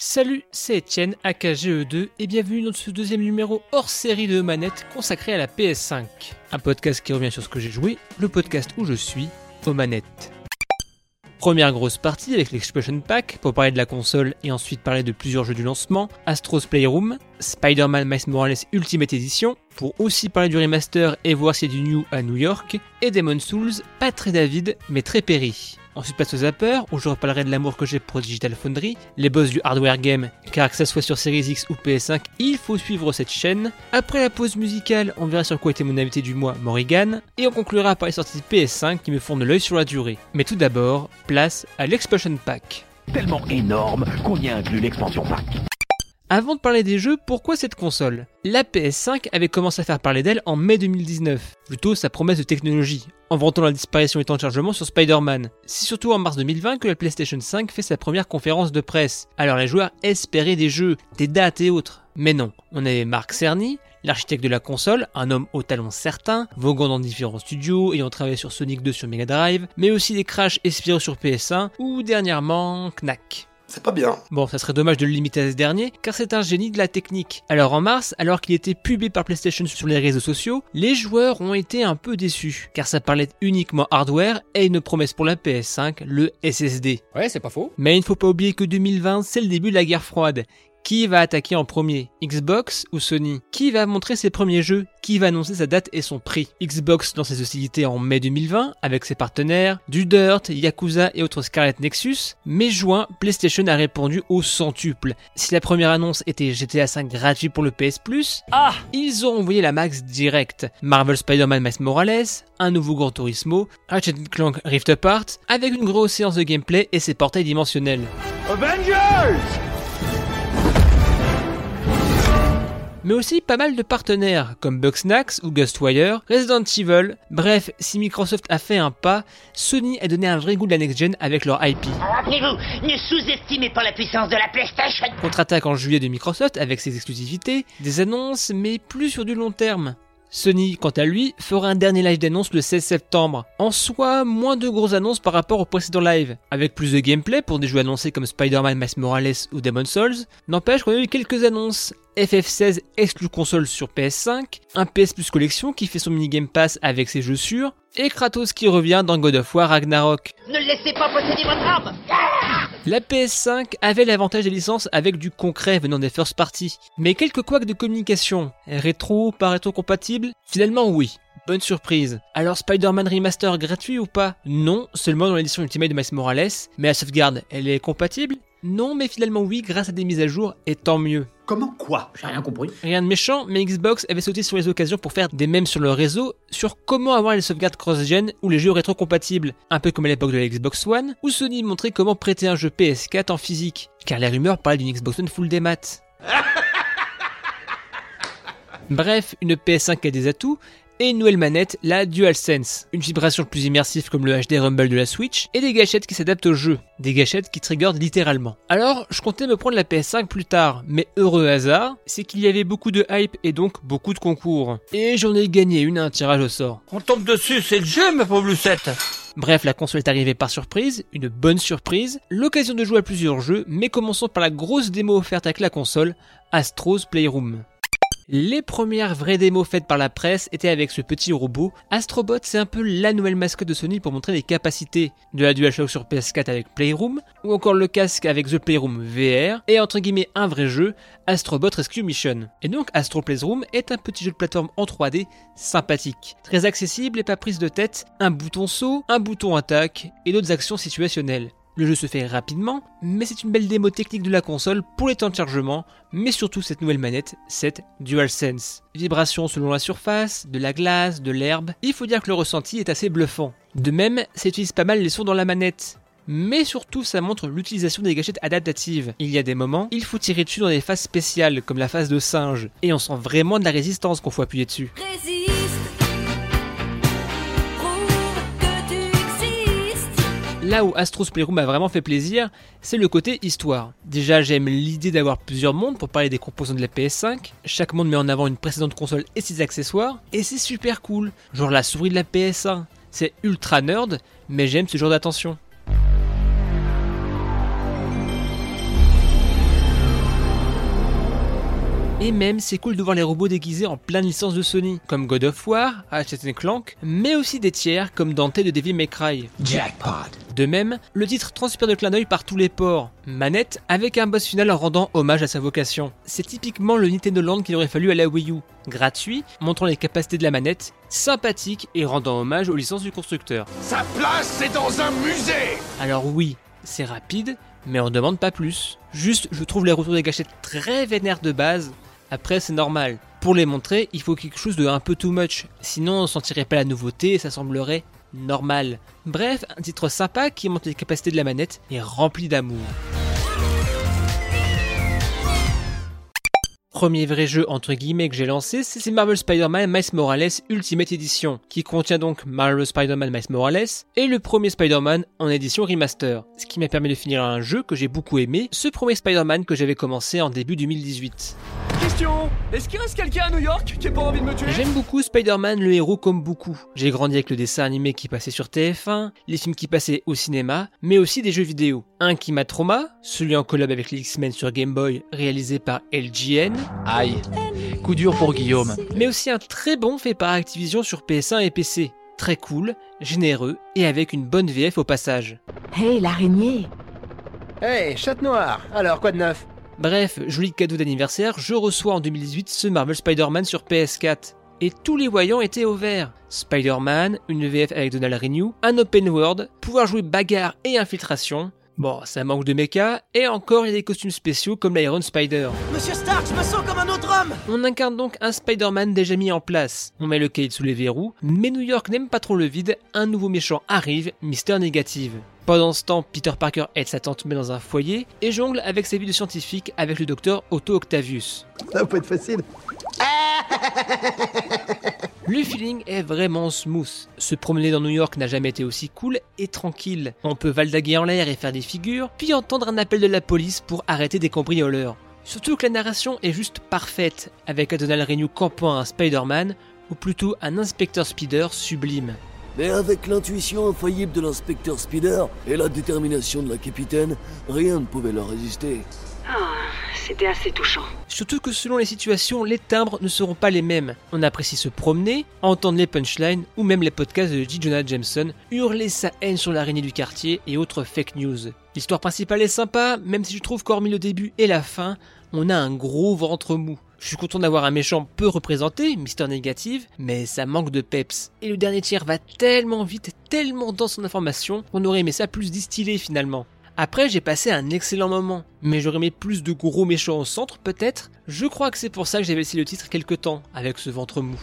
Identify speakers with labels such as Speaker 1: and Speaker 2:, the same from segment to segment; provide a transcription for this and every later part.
Speaker 1: Salut, c'est Etienne, AKGE2, et bienvenue dans ce deuxième numéro hors série de manettes consacré à la PS5. Un podcast qui revient sur ce que j'ai joué, le podcast où je suis, aux manettes. Première grosse partie avec l'Expression Pack pour parler de la console et ensuite parler de plusieurs jeux du lancement, Astro's Playroom, Spider-Man Miles Morales Ultimate Edition, pour aussi parler du remaster et voir s'il y a du new à New York, et Demon Souls, pas très David mais très péri. Ensuite passe au Zapper, où je reparlerai de l'amour que j'ai pour Digital Foundry, les boss du hardware game, car que ça soit sur Series X ou PS5, il faut suivre cette chaîne. Après la pause musicale, on verra sur quoi était mon invité du mois, Morrigan, et on conclura par les sorties PS5 qui me font de l'œil sur la durée. Mais tout d'abord, place à l'Expansion Pack.
Speaker 2: Tellement énorme qu'on y inclut l'expansion pack.
Speaker 1: Avant de parler des jeux, pourquoi cette console? La PS5 avait commencé à faire parler d'elle en mai 2019, plutôt sa promesse de technologie, en vantant la disparition et temps de chargement sur Spider-Man. C'est surtout en mars 2020 que la PlayStation 5 fait sa première conférence de presse, alors les joueurs espéraient des jeux, des dates et autres. Mais non, on avait Mark Cerny, l'architecte de la console, un homme au talent certain, voguant dans différents studios, ayant travaillé sur Sonic 2 sur Mega Drive, mais aussi des crashs Espiro sur PS1, ou dernièrement Knack.
Speaker 3: C'est pas bien.
Speaker 1: Bon, ça serait dommage de le limiter à ce dernier, car c'est un génie de la technique. Alors en mars, alors qu'il était pubé par PlayStation sur les réseaux sociaux, les joueurs ont été un peu déçus, car ça parlait uniquement hardware et une promesse pour la PS5, le SSD.
Speaker 4: Ouais, c'est pas faux.
Speaker 1: Mais il ne faut pas oublier que 2020, c'est le début de la guerre froide. Qui va attaquer en premier Xbox ou Sony? Qui va montrer ses premiers jeux? Qui va annoncer sa date et son prix? Xbox dans ses hostilités en mai 2020 avec ses partenaires, du Dirt, Yakuza et autres Scarlet Nexus, mais juin, PlayStation a répondu au centuple. Si la première annonce était GTA 5 gratuit pour le PS Plus, ah, ils ont envoyé la max direct. Marvel Spider-Man Miles Morales, un nouveau Gran Turismo, Ratchet Clank Rift Apart, avec une grosse séance de gameplay et ses portails dimensionnels.
Speaker 2: Avengers
Speaker 1: mais aussi pas mal de partenaires comme Bugsnax ou Ghostwire, Resident Evil. Bref, si Microsoft a fait un pas, Sony a donné un vrai goût de la next-gen avec leur IP.
Speaker 5: Rappelez-vous, ne sous-estimez pas la puissance de la PlayStation.
Speaker 1: Contre-attaque en juillet de Microsoft avec ses exclusivités, des annonces, mais plus sur du long terme. Sony, quant à lui, fera un dernier live d'annonce le 16 septembre. En soi, moins de grosses annonces par rapport au précédent live, avec plus de gameplay pour des jeux annoncés comme Spider-Man Miles Morales ou Demon Souls. N'empêche qu'on a eu quelques annonces. FF16 exclu console sur PS5, un PS Plus collection qui fait son mini Game Pass avec ses jeux sûrs, et Kratos qui revient dans God of War Ragnarok.
Speaker 5: Ne laissez pas posséder votre arme
Speaker 1: La PS5 avait l'avantage des licences avec du concret venant des first parties, mais quelques couacs de communication, rétro, pas rétro compatible, finalement oui. Bonne surprise. Alors Spider-Man Remaster gratuit ou pas? Non, seulement dans l'édition Ultimate de Miles Morales, mais la sauvegarde, elle est compatible? Non, mais finalement oui, grâce à des mises à jour, et tant mieux.
Speaker 3: Comment quoi?
Speaker 4: J'ai rien compris.
Speaker 1: Rien de méchant, mais Xbox avait sauté sur les occasions pour faire des mèmes sur leur réseau sur comment avoir les sauvegardes cross-gen ou les jeux rétro-compatibles, un peu comme à l'époque de la Xbox One, où Sony montrait comment prêter un jeu PS4 en physique, car les rumeurs parlaient d'une Xbox One full des maths. Bref, une PS5 a des atouts, et une nouvelle manette, la DualSense. Une vibration plus immersive comme le HD Rumble de la Switch, et des gâchettes qui s'adaptent au jeu. Des gâchettes qui triggerent littéralement. Alors, je comptais me prendre la PS5 plus tard, mais heureux hasard, c'est qu'il y avait beaucoup de hype et donc beaucoup de concours. Et j'en ai gagné une à un tirage au sort.
Speaker 6: On tombe dessus, c'est le jeu, ma pauvre Lucette
Speaker 1: Bref, la console est arrivée par surprise, une bonne surprise, l'occasion de jouer à plusieurs jeux, mais commençons par la grosse démo offerte avec la console, Astro's Playroom. Les premières vraies démos faites par la presse étaient avec ce petit robot. Astrobot, c'est un peu la nouvelle mascotte de Sony pour montrer les capacités de la DualShock sur PS4 avec Playroom, ou encore le casque avec The Playroom VR, et entre guillemets un vrai jeu, Astrobot Rescue Mission. Et donc Astro Playroom est un petit jeu de plateforme en 3D sympathique, très accessible et pas prise de tête, un bouton saut, un bouton attaque et d'autres actions situationnelles. Le jeu se fait rapidement, mais c'est une belle démo technique de la console pour les temps de chargement, mais surtout cette nouvelle manette, cette DualSense. Vibrations selon la surface, de la glace, de l'herbe, il faut dire que le ressenti est assez bluffant. De même, ça utilise pas mal les sons dans la manette. Mais surtout, ça montre l'utilisation des gâchettes adaptatives. Il y a des moments, il faut tirer dessus dans des phases spéciales, comme la phase de singe, et on sent vraiment de la résistance qu'on faut appuyer dessus. Là où Astro's Playroom a vraiment fait plaisir, c'est le côté histoire. Déjà, j'aime l'idée d'avoir plusieurs mondes pour parler des composants de la PS5. Chaque monde met en avant une précédente console et ses accessoires, et c'est super cool. Genre la souris de la PS1. C'est ultra nerd, mais j'aime ce genre d'attention. Et même, c'est cool de voir les robots déguisés en plein de licences de Sony, comme God of War, Ratchet Clank, mais aussi des tiers comme Dante de Devil May Cry.
Speaker 2: Jackpot.
Speaker 1: De même, le titre transpire de clin d'œil par tous les ports. Manette avec un boss final en rendant hommage à sa vocation. C'est typiquement le Nintendo Land qu'il aurait fallu à la Wii U. Gratuit, montrant les capacités de la manette, sympathique et rendant hommage aux licences du constructeur.
Speaker 2: Sa place, c'est dans un musée
Speaker 1: Alors oui, c'est rapide, mais on demande pas plus. Juste, je trouve les retours des gâchettes très vénères de base. Après, c'est normal. Pour les montrer, il faut quelque chose de un peu too much. Sinon, on sentirait pas la nouveauté et ça semblerait normal. Bref, un titre sympa qui montre les capacités de la manette et rempli d'amour. Premier vrai jeu entre guillemets que j'ai lancé, c'est Marvel Spider-Man Miles Morales Ultimate Edition, qui contient donc Marvel Spider-Man Miles Morales et le premier Spider-Man en édition remaster, ce qui m'a permis de finir un jeu que j'ai beaucoup aimé, ce premier Spider-Man que j'avais commencé en début 2018.
Speaker 3: Question Est-ce qu'il reste quelqu'un à New York qui pas envie de me tuer?
Speaker 1: J'aime beaucoup Spider-Man le héros comme beaucoup. J'ai grandi avec le dessin animé qui passait sur TF1, les films qui passaient au cinéma, mais aussi des jeux vidéo. Un qui m'a trauma, celui en collab avec les X-Men sur Game Boy réalisé par LGN,
Speaker 6: Aïe. Coup dur pour Guillaume.
Speaker 1: mais aussi un très bon fait par Activision sur PS1 et PC. Très cool, généreux et avec une bonne VF au passage.
Speaker 4: Hé, l'araignée
Speaker 7: Hey, chatte noire Alors, quoi de neuf?
Speaker 1: Bref, joli cadeau d'anniversaire, je reçois en 2018 ce Marvel Spider-Man sur PS4. Et tous les voyants étaient au vert. Spider-Man, une VF avec Donald Renew, un open world, pouvoir jouer bagarre et infiltration. Bon, ça manque de mecha, et encore il y a des costumes spéciaux comme l'Iron Spider.
Speaker 3: Monsieur Stark, je me sens comme un autre homme
Speaker 1: On incarne donc un Spider-Man déjà mis en place. On met le Cade sous les verrous, mais New York n'aime pas trop le vide, un nouveau méchant arrive, Mister Négative. Pendant ce temps, Peter Parker aide sa tante May dans un foyer et jongle avec sa vie de scientifique avec le docteur Otto Octavius.
Speaker 7: Ça va pas être facile.
Speaker 1: Le feeling est vraiment smooth. Se promener dans New York n'a jamais été aussi cool et tranquille. On peut valdaguer en l'air et faire des figures, puis entendre un appel de la police pour arrêter des cambrioleurs. Surtout que la narration est juste parfaite, avec Donald Renew campant un Spider-Man, ou plutôt un inspecteur Spider sublime.
Speaker 8: Mais avec l'intuition infaillible de l'inspecteur Spider et la détermination de la capitaine, rien ne pouvait leur résister.
Speaker 4: Ah, c'était assez touchant.
Speaker 1: Surtout que selon les situations, les timbres ne seront pas les mêmes. On apprécie se promener, entendre les punchlines ou même les podcasts de J. Jonah Jameson hurler sa haine sur l'araignée du quartier et autres fake news. L'histoire principale est sympa, même si je trouve qu'hormis le début et la fin, on a un gros ventre mou. Je suis content d'avoir un méchant peu représenté, Mister Négative, mais ça manque de peps. Et le dernier tiers va tellement vite, tellement dense en information, qu'on aurait aimé ça plus distillé finalement. Après, j'ai passé un excellent moment, mais j'aurais aimé plus de gros méchants au centre, peut-être. Je crois que c'est pour ça que j'avais laissé le titre quelque temps, avec ce ventre mou.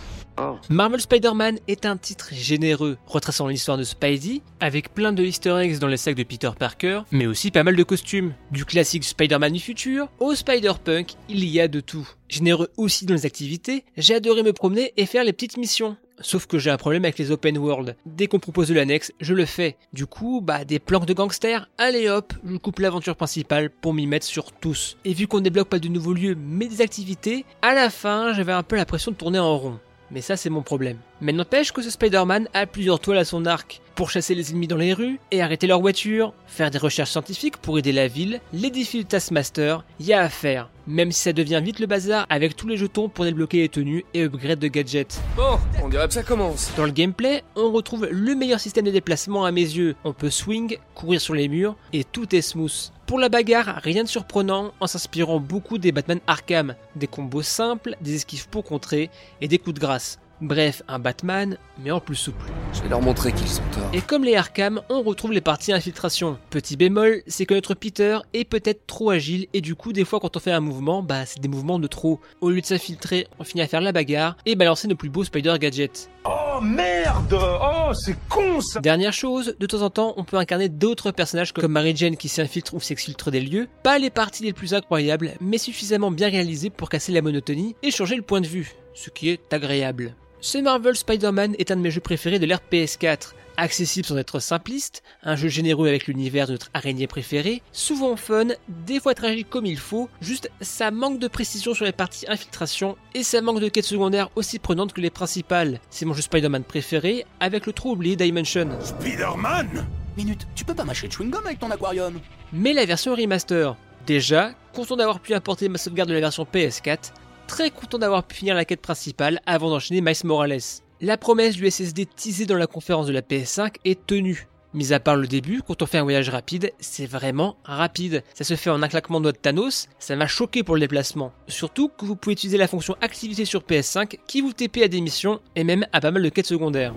Speaker 1: Marvel Spider-Man est un titre généreux, retraçant l'histoire de Spidey, avec plein de easter eggs dans les sacs de Peter Parker, mais aussi pas mal de costumes. Du classique Spider-Man du futur au Spider-Punk, il y a de tout. Généreux aussi dans les activités, j'ai adoré me promener et faire les petites missions. Sauf que j'ai un problème avec les open world. Dès qu'on propose de l'annexe, je le fais. Du coup, bah des planques de gangsters, allez hop, je coupe l'aventure principale pour m'y mettre sur tous. Et vu qu'on débloque pas de nouveaux lieux mais des activités, à la fin j'avais un peu l'impression de tourner en rond. Mais ça c'est mon problème. Mais n'empêche que ce Spider-Man a plusieurs toiles à son arc. Pour chasser les ennemis dans les rues et arrêter leurs voitures, faire des recherches scientifiques pour aider la ville, les défis de Taskmaster, y a à faire. Même si ça devient vite le bazar avec tous les jetons pour débloquer les tenues et upgrade de gadgets.
Speaker 3: Bon, on dirait que ça commence.
Speaker 1: Dans le gameplay, on retrouve le meilleur système de déplacement à mes yeux. On peut swing, courir sur les murs et tout est smooth. Pour la bagarre, rien de surprenant en s'inspirant beaucoup des Batman Arkham. Des combos simples, des esquives pour contrer et des coups de grâce. Bref, un Batman, mais en plus souple.
Speaker 3: Je vais leur montrer qu'ils sont torts.
Speaker 1: Et comme les Arkham, on retrouve les parties infiltration. Petit bémol, c'est que notre Peter est peut-être trop agile et du coup des fois quand on fait un mouvement, bah c'est des mouvements de trop. Au lieu de s'infiltrer, on finit à faire la bagarre et balancer nos plus beaux Spider Gadgets.
Speaker 2: Oh merde Oh, c'est con ça
Speaker 1: Dernière chose, de temps en temps, on peut incarner d'autres personnages comme Mary Jane qui s'infiltre ou s'exfiltre des lieux. Pas les parties les plus incroyables, mais suffisamment bien réalisées pour casser la monotonie et changer le point de vue, ce qui est agréable. Ce Marvel Spider-Man est un de mes jeux préférés de l'ère PS4. Accessible sans être simpliste, un jeu généreux avec l'univers de notre araignée préférée, souvent fun, des fois tragique comme il faut, juste ça manque de précision sur les parties infiltration et ça manque de quêtes secondaires aussi prenantes que les principales. C'est mon jeu Spider-Man préféré avec le trop oublié Dimension.
Speaker 2: Spider-Man
Speaker 3: Minute, tu peux pas mâcher de chewing-gum avec ton aquarium
Speaker 1: Mais la version remaster. Déjà, content d'avoir pu importer ma sauvegarde de la version PS4, très content d'avoir pu finir la quête principale avant d'enchaîner Miles Morales. La promesse du SSD teasée dans la conférence de la PS5 est tenue. Mis à part le début, quand on fait un voyage rapide, c'est vraiment rapide. Ça se fait en un claquement de doigts de Thanos, ça m'a choqué pour le déplacement. Surtout que vous pouvez utiliser la fonction activité sur PS5 qui vous TP à des missions et même à pas mal de quêtes secondaires.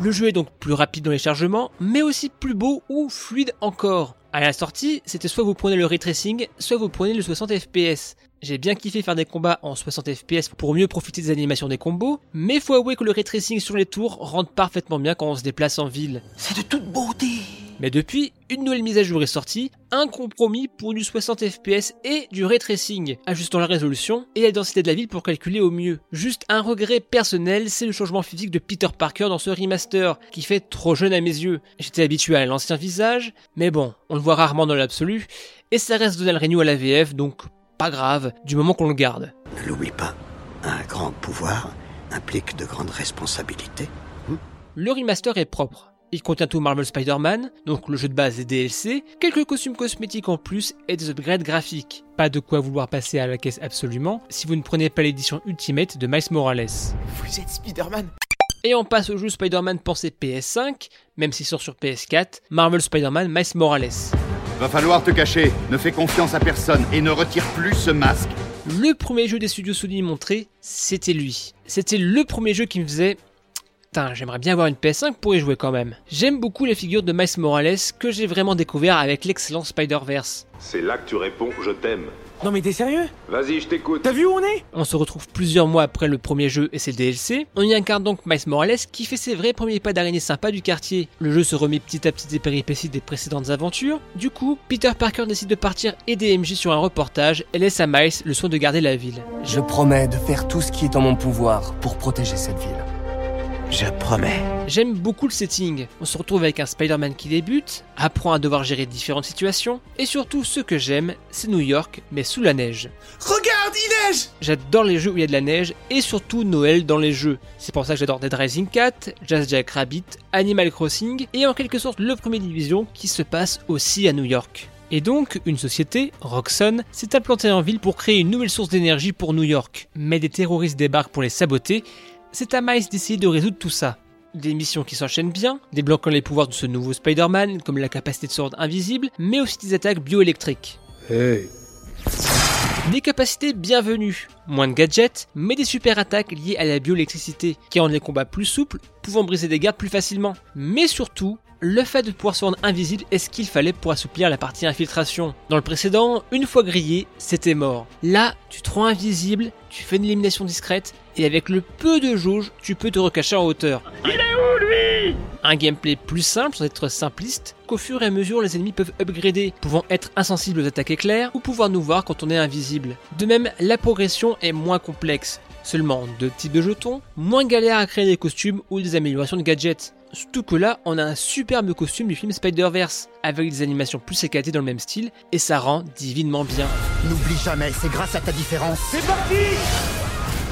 Speaker 1: Le jeu est donc plus rapide dans les chargements, mais aussi plus beau ou fluide encore. À la sortie, c'était soit vous prenez le ray tracing, soit vous prenez le 60 FPS. J'ai bien kiffé faire des combats en 60 FPS pour mieux profiter des animations des combos, mais faut avouer que le ray tracing sur les tours rentre parfaitement bien quand on se déplace en ville.
Speaker 8: C'est de toute beauté
Speaker 1: Mais depuis, une nouvelle mise à jour est sortie, un compromis pour du 60 FPS et du ray tracing, ajustant la résolution et la densité de la ville pour calculer au mieux. Juste un regret personnel, c'est le changement physique de Peter Parker dans ce remaster, qui fait trop jeune à mes yeux. J'étais habitué à l'ancien visage, mais bon, on le voit rarement dans l'absolu, et ça reste Donald Renew à la VF, donc pas grave, du moment qu'on le garde.
Speaker 9: Ne l'oublie pas, un grand pouvoir implique de grandes responsabilités.
Speaker 1: Le remaster est propre. Il contient tout Marvel Spider-Man, donc le jeu de base et DLC, quelques costumes cosmétiques en plus et des upgrades graphiques. Pas de quoi vouloir passer à la caisse absolument si vous ne prenez pas l'édition Ultimate de Miles Morales.
Speaker 3: Vous êtes Spider-Man
Speaker 1: Et on passe au jeu Spider-Man pensé PS5, même s'il sort sur PS4, Marvel Spider-Man Miles Morales.
Speaker 2: Va falloir te cacher. Ne fais confiance à personne et ne retire plus ce masque.
Speaker 1: Le premier jeu des studios Sony montré, c'était lui. C'était le premier jeu qui me faisait Putain, j'aimerais bien avoir une PS5 pour y jouer quand même. J'aime beaucoup les figures de Miles Morales que j'ai vraiment découvert avec l'excellent Spider-Verse.
Speaker 10: C'est là que tu réponds je t'aime.
Speaker 3: Non mais t'es sérieux?
Speaker 10: Vas-y, je t'écoute.
Speaker 3: T'as vu où on est?
Speaker 1: On se retrouve plusieurs mois après le premier jeu et c'est le DLC. On y incarne donc Miles Morales qui fait ses vrais premiers pas d'araignée sympa du quartier. Le jeu se remet petit à petit des péripéties des précédentes aventures. Du coup, Peter Parker décide de partir aider MJ sur un reportage et laisse à Miles le soin de garder la ville.
Speaker 11: Je promets de faire tout ce qui est en mon pouvoir pour protéger cette ville.
Speaker 9: Je promets.
Speaker 1: J'aime beaucoup le setting. On se retrouve avec un Spider-Man qui débute, apprend à devoir gérer différentes situations, et surtout ce que j'aime, c'est New York, mais sous la neige.
Speaker 3: Regarde, il neige
Speaker 1: J'adore les jeux où il y a de la neige, et surtout Noël dans les jeux. C'est pour ça que j'adore Dead Rising 4, Jazz Jack Rabbit, Animal Crossing, et en quelque sorte le premier Division qui se passe aussi à New York. Et donc, une société, Roxxon, s'est implantée en ville pour créer une nouvelle source d'énergie pour New York. Mais des terroristes débarquent pour les saboter, c'est à Miles d'essayer de résoudre tout ça. Des missions qui s'enchaînent bien, débloquant les pouvoirs de ce nouveau Spider-Man, comme la capacité de se invisible, mais aussi des attaques bioélectriques.
Speaker 7: Hey.
Speaker 1: Des capacités bienvenues, moins de gadgets, mais des super attaques liées à la bioélectricité, qui rendent les combats plus souples, pouvant briser des gardes plus facilement. Mais surtout, le fait de pouvoir se rendre invisible est ce qu'il fallait pour assouplir la partie infiltration? Dans le précédent, une fois grillé, c'était mort. Là, tu te rends invisible, tu fais une élimination discrète, et avec le peu de jauge, tu peux te recacher en hauteur.
Speaker 5: Il est où, lui?
Speaker 1: Un gameplay plus simple sans être simpliste, qu'au fur et à mesure les ennemis peuvent upgrader, pouvant être insensibles aux attaques éclairs ou pouvoir nous voir quand on est invisible. De même, la progression est moins complexe. Seulement deux types de jetons, moins galère à créer des costumes ou des améliorations de gadgets. Surtout que là, on a un superbe costume du film Spider-Verse, avec des animations plus éclatées dans le même style, et ça rend divinement bien.
Speaker 12: N'oublie jamais, c'est grâce à ta différence
Speaker 3: C'est parti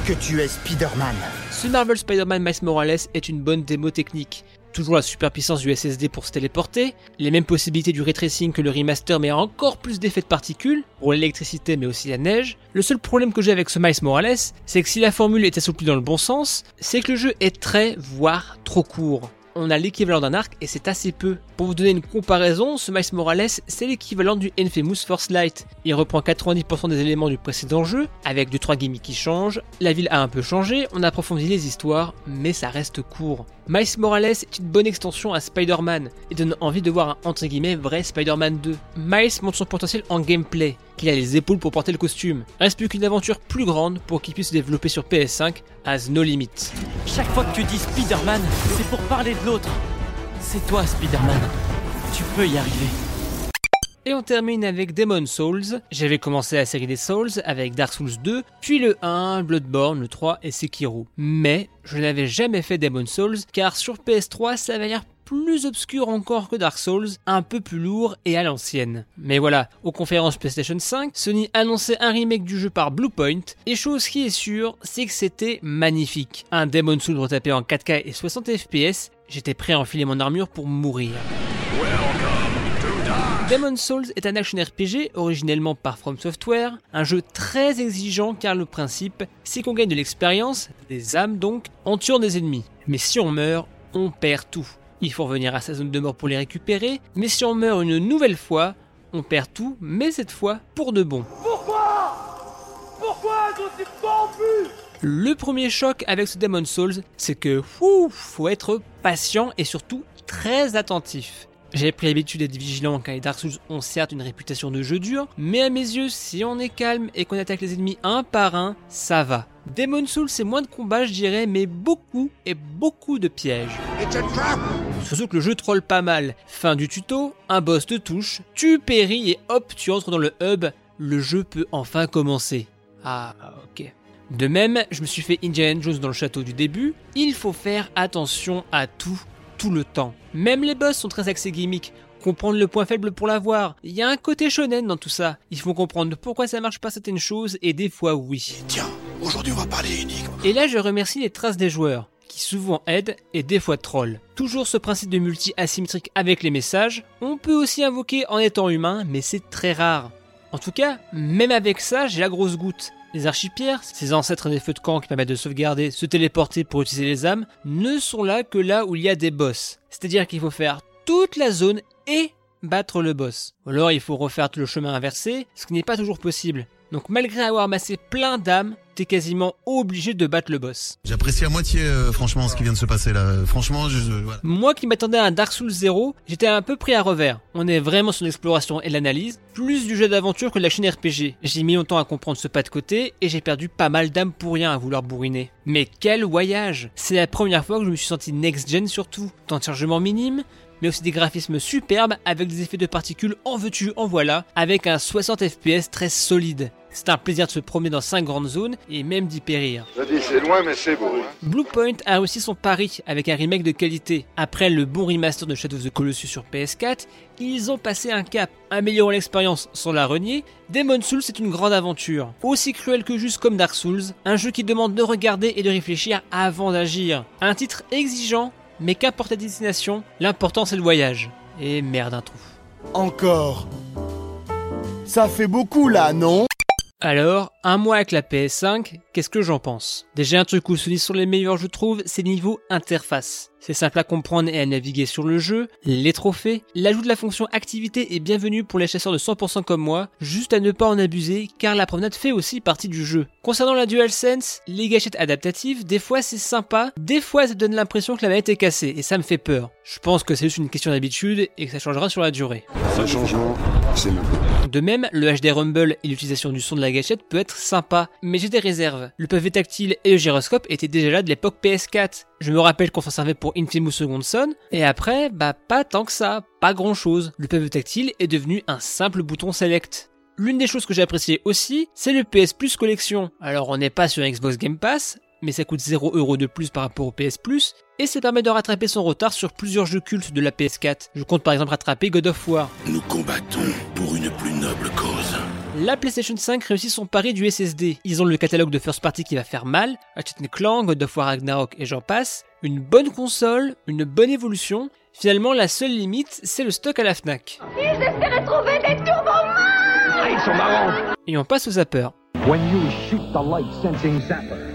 Speaker 12: que tu es Spider-Man.
Speaker 1: Ce Marvel Spider-Man Miles Morales est une bonne démo technique. Toujours la super puissance du SSD pour se téléporter, les mêmes possibilités du ray tracing que le remaster mais encore plus d'effets de particules, pour l'électricité mais aussi la neige. Le seul problème que j'ai avec ce Miles Morales, c'est que si la formule est assouplie dans le bon sens, c'est que le jeu est très, voire trop court on a l'équivalent d'un arc et c'est assez peu. Pour vous donner une comparaison, ce Miles Morales, c'est l'équivalent du Infamous Force Light. Il reprend 90% des éléments du précédent jeu, avec 2-3 gimmicks qui changent, la ville a un peu changé, on approfondit les histoires, mais ça reste court. Miles Morales est une bonne extension à Spider-Man, et donne envie de voir un entre guillemets vrai Spider-Man 2. Miles montre son potentiel en gameplay, qu'il a les épaules pour porter le costume. Reste plus qu'une aventure plus grande pour qu'il puisse se développer sur PS5, as no limit.
Speaker 3: Chaque fois que tu dis Spider-Man, c'est pour parler de l'autre. C'est toi, Spider-Man. Tu peux y arriver.
Speaker 1: Et on termine avec Demon Souls. J'avais commencé la série des Souls avec Dark Souls 2, puis le 1, Bloodborne, le 3 et Sekiro. Mais je n'avais jamais fait Demon Souls car sur PS3 ça avait l'air plus obscur encore que Dark Souls, un peu plus lourd et à l'ancienne. Mais voilà, aux conférences PlayStation 5, Sony annonçait un remake du jeu par Bluepoint, et chose qui est sûre, c'est que c'était magnifique. Un Demon Souls retapé en 4K et 60 FPS, j'étais prêt à enfiler mon armure pour mourir. Demon's Souls est un action RPG originellement par From Software, un jeu très exigeant car le principe c'est qu'on gagne de l'expérience, des âmes donc, en tuant des ennemis. Mais si on meurt, on perd tout. Il faut revenir à sa zone de mort pour les récupérer, mais si on meurt une nouvelle fois, on perd tout, mais cette fois pour de bon.
Speaker 13: Pourquoi? Pourquoi je suis corrompu
Speaker 1: Le premier choc avec ce Demon's Souls, c'est que ouf, faut être patient et surtout très attentif. J'ai pris l'habitude d'être vigilant car les Dark Souls ont certes une réputation de jeu dur, mais à mes yeux, si on est calme et qu'on attaque les ennemis un par un, ça va. Demon's Souls c'est moins de combats je dirais, mais beaucoup et beaucoup de pièges. Surtout que le jeu troll pas mal. Fin du tuto, un boss te touche, tu péris et hop, tu entres dans le hub, le jeu peut enfin commencer. Ah, ok. De même, je me suis fait Indiana Jones dans le château du début, il faut faire attention à tout, tout le temps. Même les boss sont très axés gimmick, comprendre le point faible pour l'avoir. Il y a un côté shonen dans tout ça. Il faut comprendre pourquoi ça marche pas certaines choses et des fois oui.
Speaker 14: Tiens, aujourd'hui on va parler énigme.
Speaker 1: Et là je remercie les traces des joueurs, qui souvent aident et des fois trollent. Toujours ce principe de multi asymétrique avec les messages, on peut aussi invoquer en étant humain, mais c'est très rare. En tout cas, même avec ça, j'ai la grosse goutte. Les archipierres, ces ancêtres des feux de camp qui permettent de sauvegarder, se téléporter pour utiliser les âmes, ne sont là que là où il y a des boss. C'est-à-dire qu'il faut faire toute la zone et battre le boss. Ou alors il faut refaire tout le chemin inversé, ce qui n'est pas toujours possible. Donc malgré avoir amassé plein d'âmes, t'es quasiment obligé de battre le boss.
Speaker 14: J'apprécie à moitié euh, franchement ce qui vient de se passer là. Franchement, je, je- voilà.
Speaker 1: Moi qui m'attendais à un Dark Souls 0, j'étais un peu pris à revers. On est vraiment sur l'exploration et l'analyse, plus du jeu d'aventure que de la chaîne RPG. J'ai mis longtemps à comprendre ce pas de côté et j'ai perdu pas mal d'âmes pour rien à vouloir bourriner. Mais quel voyage C'est la première fois que je me suis senti next-gen surtout. Temps de chargement minime, mais aussi des graphismes superbes avec des effets de particules en veux-tu, en voilà, avec un 60 FPS très solide. C'est un plaisir de se promener dans 5 grandes zones et même d'y périr.
Speaker 15: Je dis, c'est loin, mais c'est beau. hein.
Speaker 1: Bluepoint a réussi son pari avec un remake de qualité. Après le bon remaster de Shadow of the Colossus sur PS4, ils ont passé un cap, améliorant l'expérience sans la renier. Demon's Souls est une grande aventure, aussi cruelle que juste comme Dark Souls, un jeu qui demande de regarder et de réfléchir avant d'agir. Un titre exigeant, mais qu'importe la destination, l'important c'est le voyage. Et merde un trou.
Speaker 16: Encore. Ça fait beaucoup là, non?
Speaker 1: Alors, un mois avec la PS5, qu'est-ce que j'en pense? Déjà un truc où dit sur les meilleurs je trouve, c'est niveau interface. C'est simple à comprendre et à naviguer sur le jeu, les trophées, l'ajout de la fonction activité est bienvenu pour les chasseurs de 100% comme moi, juste à ne pas en abuser car la promenade fait aussi partie du jeu. Concernant la DualSense, les gâchettes adaptatives, des fois c'est sympa, des fois ça donne l'impression que la manette est cassée et ça me fait peur. Je pense que c'est juste une question d'habitude et que ça changera sur la durée.
Speaker 15: Un changement, c'est maintenant.
Speaker 1: De même, le HD Rumble et l'utilisation du son de la gâchette peut être sympa, mais j'ai des réserves. Le pavé tactile et le gyroscope étaient déjà là de l'époque PS4. Je me rappelle qu'on s'en servait pour Infamous Second Son, et après, bah pas tant que ça, pas grand chose. Le pavé tactile est devenu un simple bouton select. L'une des choses que j'ai apprécié aussi, c'est le PS Plus Collection. Alors on n'est pas sur Xbox Game Pass, mais ça coûte 0€ de plus par rapport au PS Plus, et ça permet de rattraper son retard sur plusieurs jeux cultes de la PS4. Je compte par exemple rattraper God of War.
Speaker 14: Nous combattons pour une plus noble cause.
Speaker 1: La PlayStation 5 réussit son pari du SSD. Ils ont le catalogue de first party qui va faire mal, Ratchet Clank, God of War Ragnarok et j'en passe. Une bonne console, une bonne évolution. Finalement, la seule limite, c'est le stock à la Fnac.
Speaker 17: Ils espéraient trouver des turbomans
Speaker 13: Ils sont marrants
Speaker 1: Et on passe au zapper.
Speaker 13: When you shoot the light sensing zapper.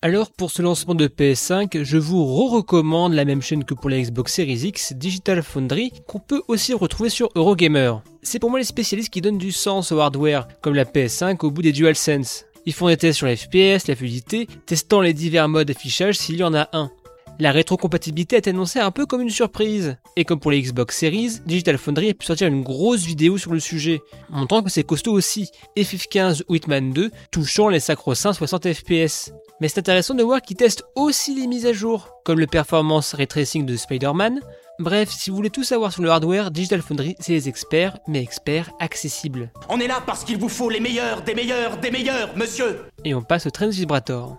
Speaker 1: Alors pour ce lancement de PS5, je vous re-recommande la même chaîne que pour la Xbox Series X, Digital Foundry, qu'on peut aussi retrouver sur Eurogamer. C'est pour moi les spécialistes qui donnent du sens au hardware, comme la PS5 au bout des DualSense. Ils font des tests sur la FPS, la fluidité, testant les divers modes d'affichage s'il y en a un. La rétrocompatibilité est annoncée un peu comme une surprise. Et comme pour les Xbox Series, Digital Foundry a pu sortir une grosse vidéo sur le sujet, montrant que c'est costaud aussi, FF15 ou Hitman 2 touchant les sacro-saints 60 FPS. Mais c'est intéressant de voir qu'ils testent aussi les mises à jour, comme le performance ray tracing de Spider-Man. Bref, si vous voulez tout savoir sur le hardware, Digital Foundry, c'est les experts, mais experts accessibles.
Speaker 18: On est là parce qu'il vous faut les meilleurs, des meilleurs, des meilleurs, monsieur
Speaker 1: Et on passe au Trans Vibrator.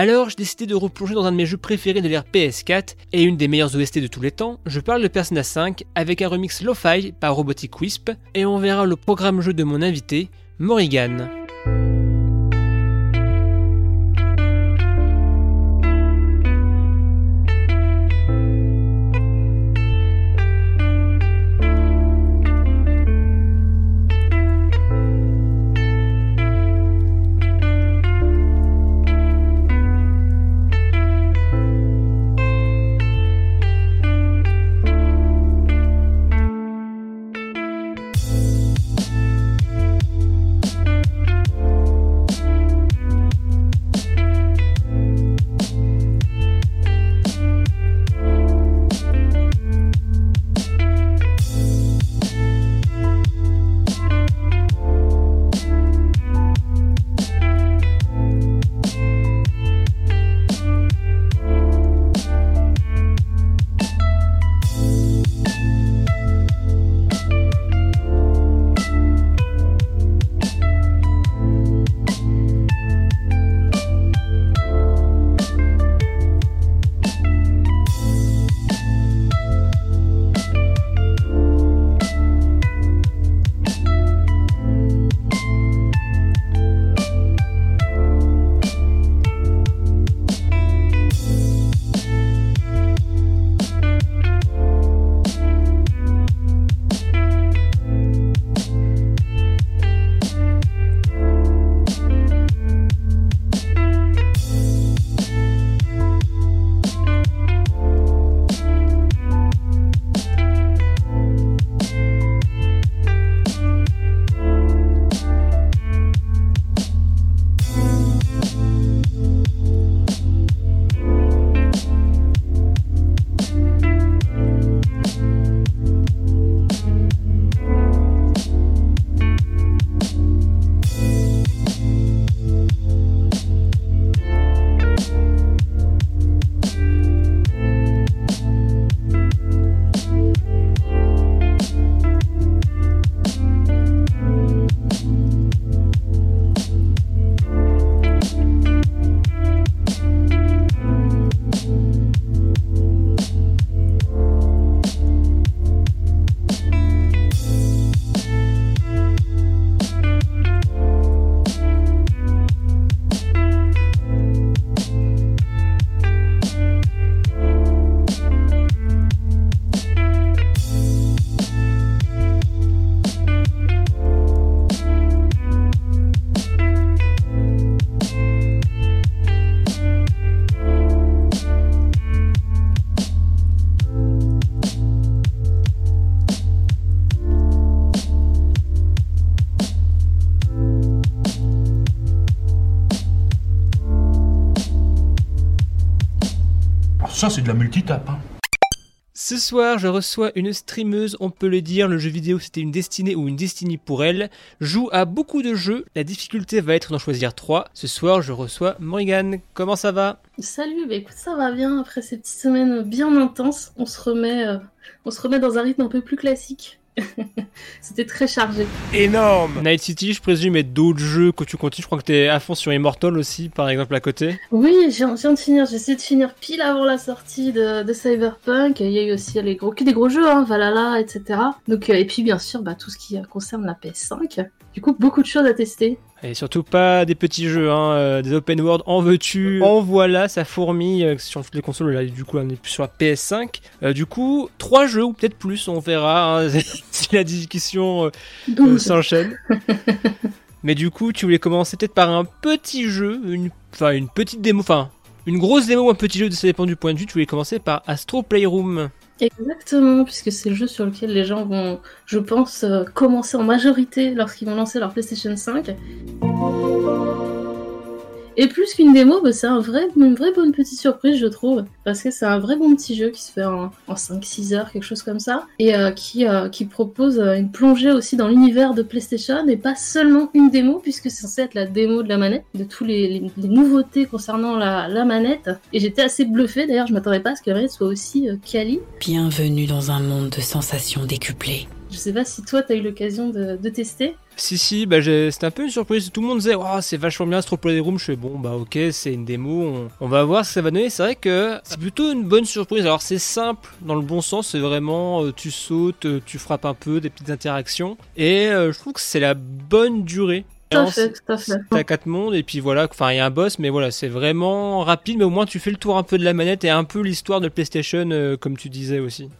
Speaker 1: Alors, j'ai décidé de replonger dans un de mes jeux préférés de l'ère PS4 et une des meilleures OST de tous les temps. Je parle de Persona 5 avec un remix lo-fi par Robotic Wisp et on verra le programme jeu de mon invité, Morrigan.
Speaker 19: Ça, c'est de la multitape. Hein.
Speaker 1: Ce soir, je reçois une streameuse, on peut le dire, le jeu vidéo c'était une destinée ou une destinée pour elle. Joue à beaucoup de jeux, la difficulté va être d'en choisir 3. Ce soir, je reçois Morrigan. Comment ça va?
Speaker 20: Salut, bah écoute, ça va bien après ces petites semaines bien intenses. On se remet, euh, on se remet dans un rythme un peu plus classique. C'était très chargé.
Speaker 1: Énorme Night City, je présume, et d'autres jeux que tu continues. Je crois que tu es à fond sur Immortal aussi, par exemple, à côté.
Speaker 20: Oui, je viens de finir. J'ai essayé de finir pile avant la sortie de, Cyberpunk. Il y a eu aussi les gros, des gros jeux, hein, Valhalla, etc. Donc, euh, et puis, bien sûr, bah, tout ce qui concerne la PS5. Du coup, beaucoup de choses à tester.
Speaker 1: Et surtout pas des petits jeux, hein, euh, des open world, en veux-tu, en voilà, ça fourmille euh, sur toutes les consoles, là du coup on est plus sur la PS5. Euh, du coup, trois jeux ou peut-être plus, on verra hein, si la discussion s'enchaîne. Mais du coup, tu voulais commencer peut-être par un petit jeu, une, enfin une petite démo, enfin une grosse démo ou un petit jeu, ça dépend du point de vue. Tu voulais commencer par Astro Playroom.
Speaker 20: Exactement, puisque c'est le jeu sur lequel les gens vont, je pense, euh, commencer en majorité lorsqu'ils vont lancer leur PlayStation 5. Et plus qu'une démo, bah, c'est un vrai, une vraie bonne petite surprise, je trouve. Parce que c'est un vrai bon petit jeu qui se fait en, 5-6 heures, quelque chose comme ça. Et euh, qui, euh, qui propose euh, une plongée aussi dans l'univers de PlayStation. Et pas seulement une démo, puisque c'est censé être la démo de la manette, de tous les, nouveautés concernant la, la manette. Et j'étais assez bluffée, d'ailleurs, je m'attendais pas à ce que la manette soit aussi quali.
Speaker 21: Bienvenue dans un monde de sensations décuplées.
Speaker 20: Je sais pas si toi, t'as eu l'occasion de, tester.
Speaker 1: Si, si, bah c'était un peu une surprise. Tout le monde disait, oh, c'est vachement bien Astro Playroom. Je fais, bon, bah ok, c'est une démo, on, va voir ce que ça va donner. C'est vrai que c'est plutôt une bonne surprise. Alors, c'est simple dans le bon sens, c'est vraiment, euh, tu sautes, euh, tu frappes un peu, des petites interactions. Et euh, je trouve que c'est la bonne durée.
Speaker 20: Tout à fait, tout à fait.
Speaker 1: T'as quatre mondes et puis voilà, enfin il y a un boss, mais voilà, c'est vraiment rapide, mais au moins tu fais le tour un peu de la manette et un peu l'histoire de PlayStation, comme tu disais aussi.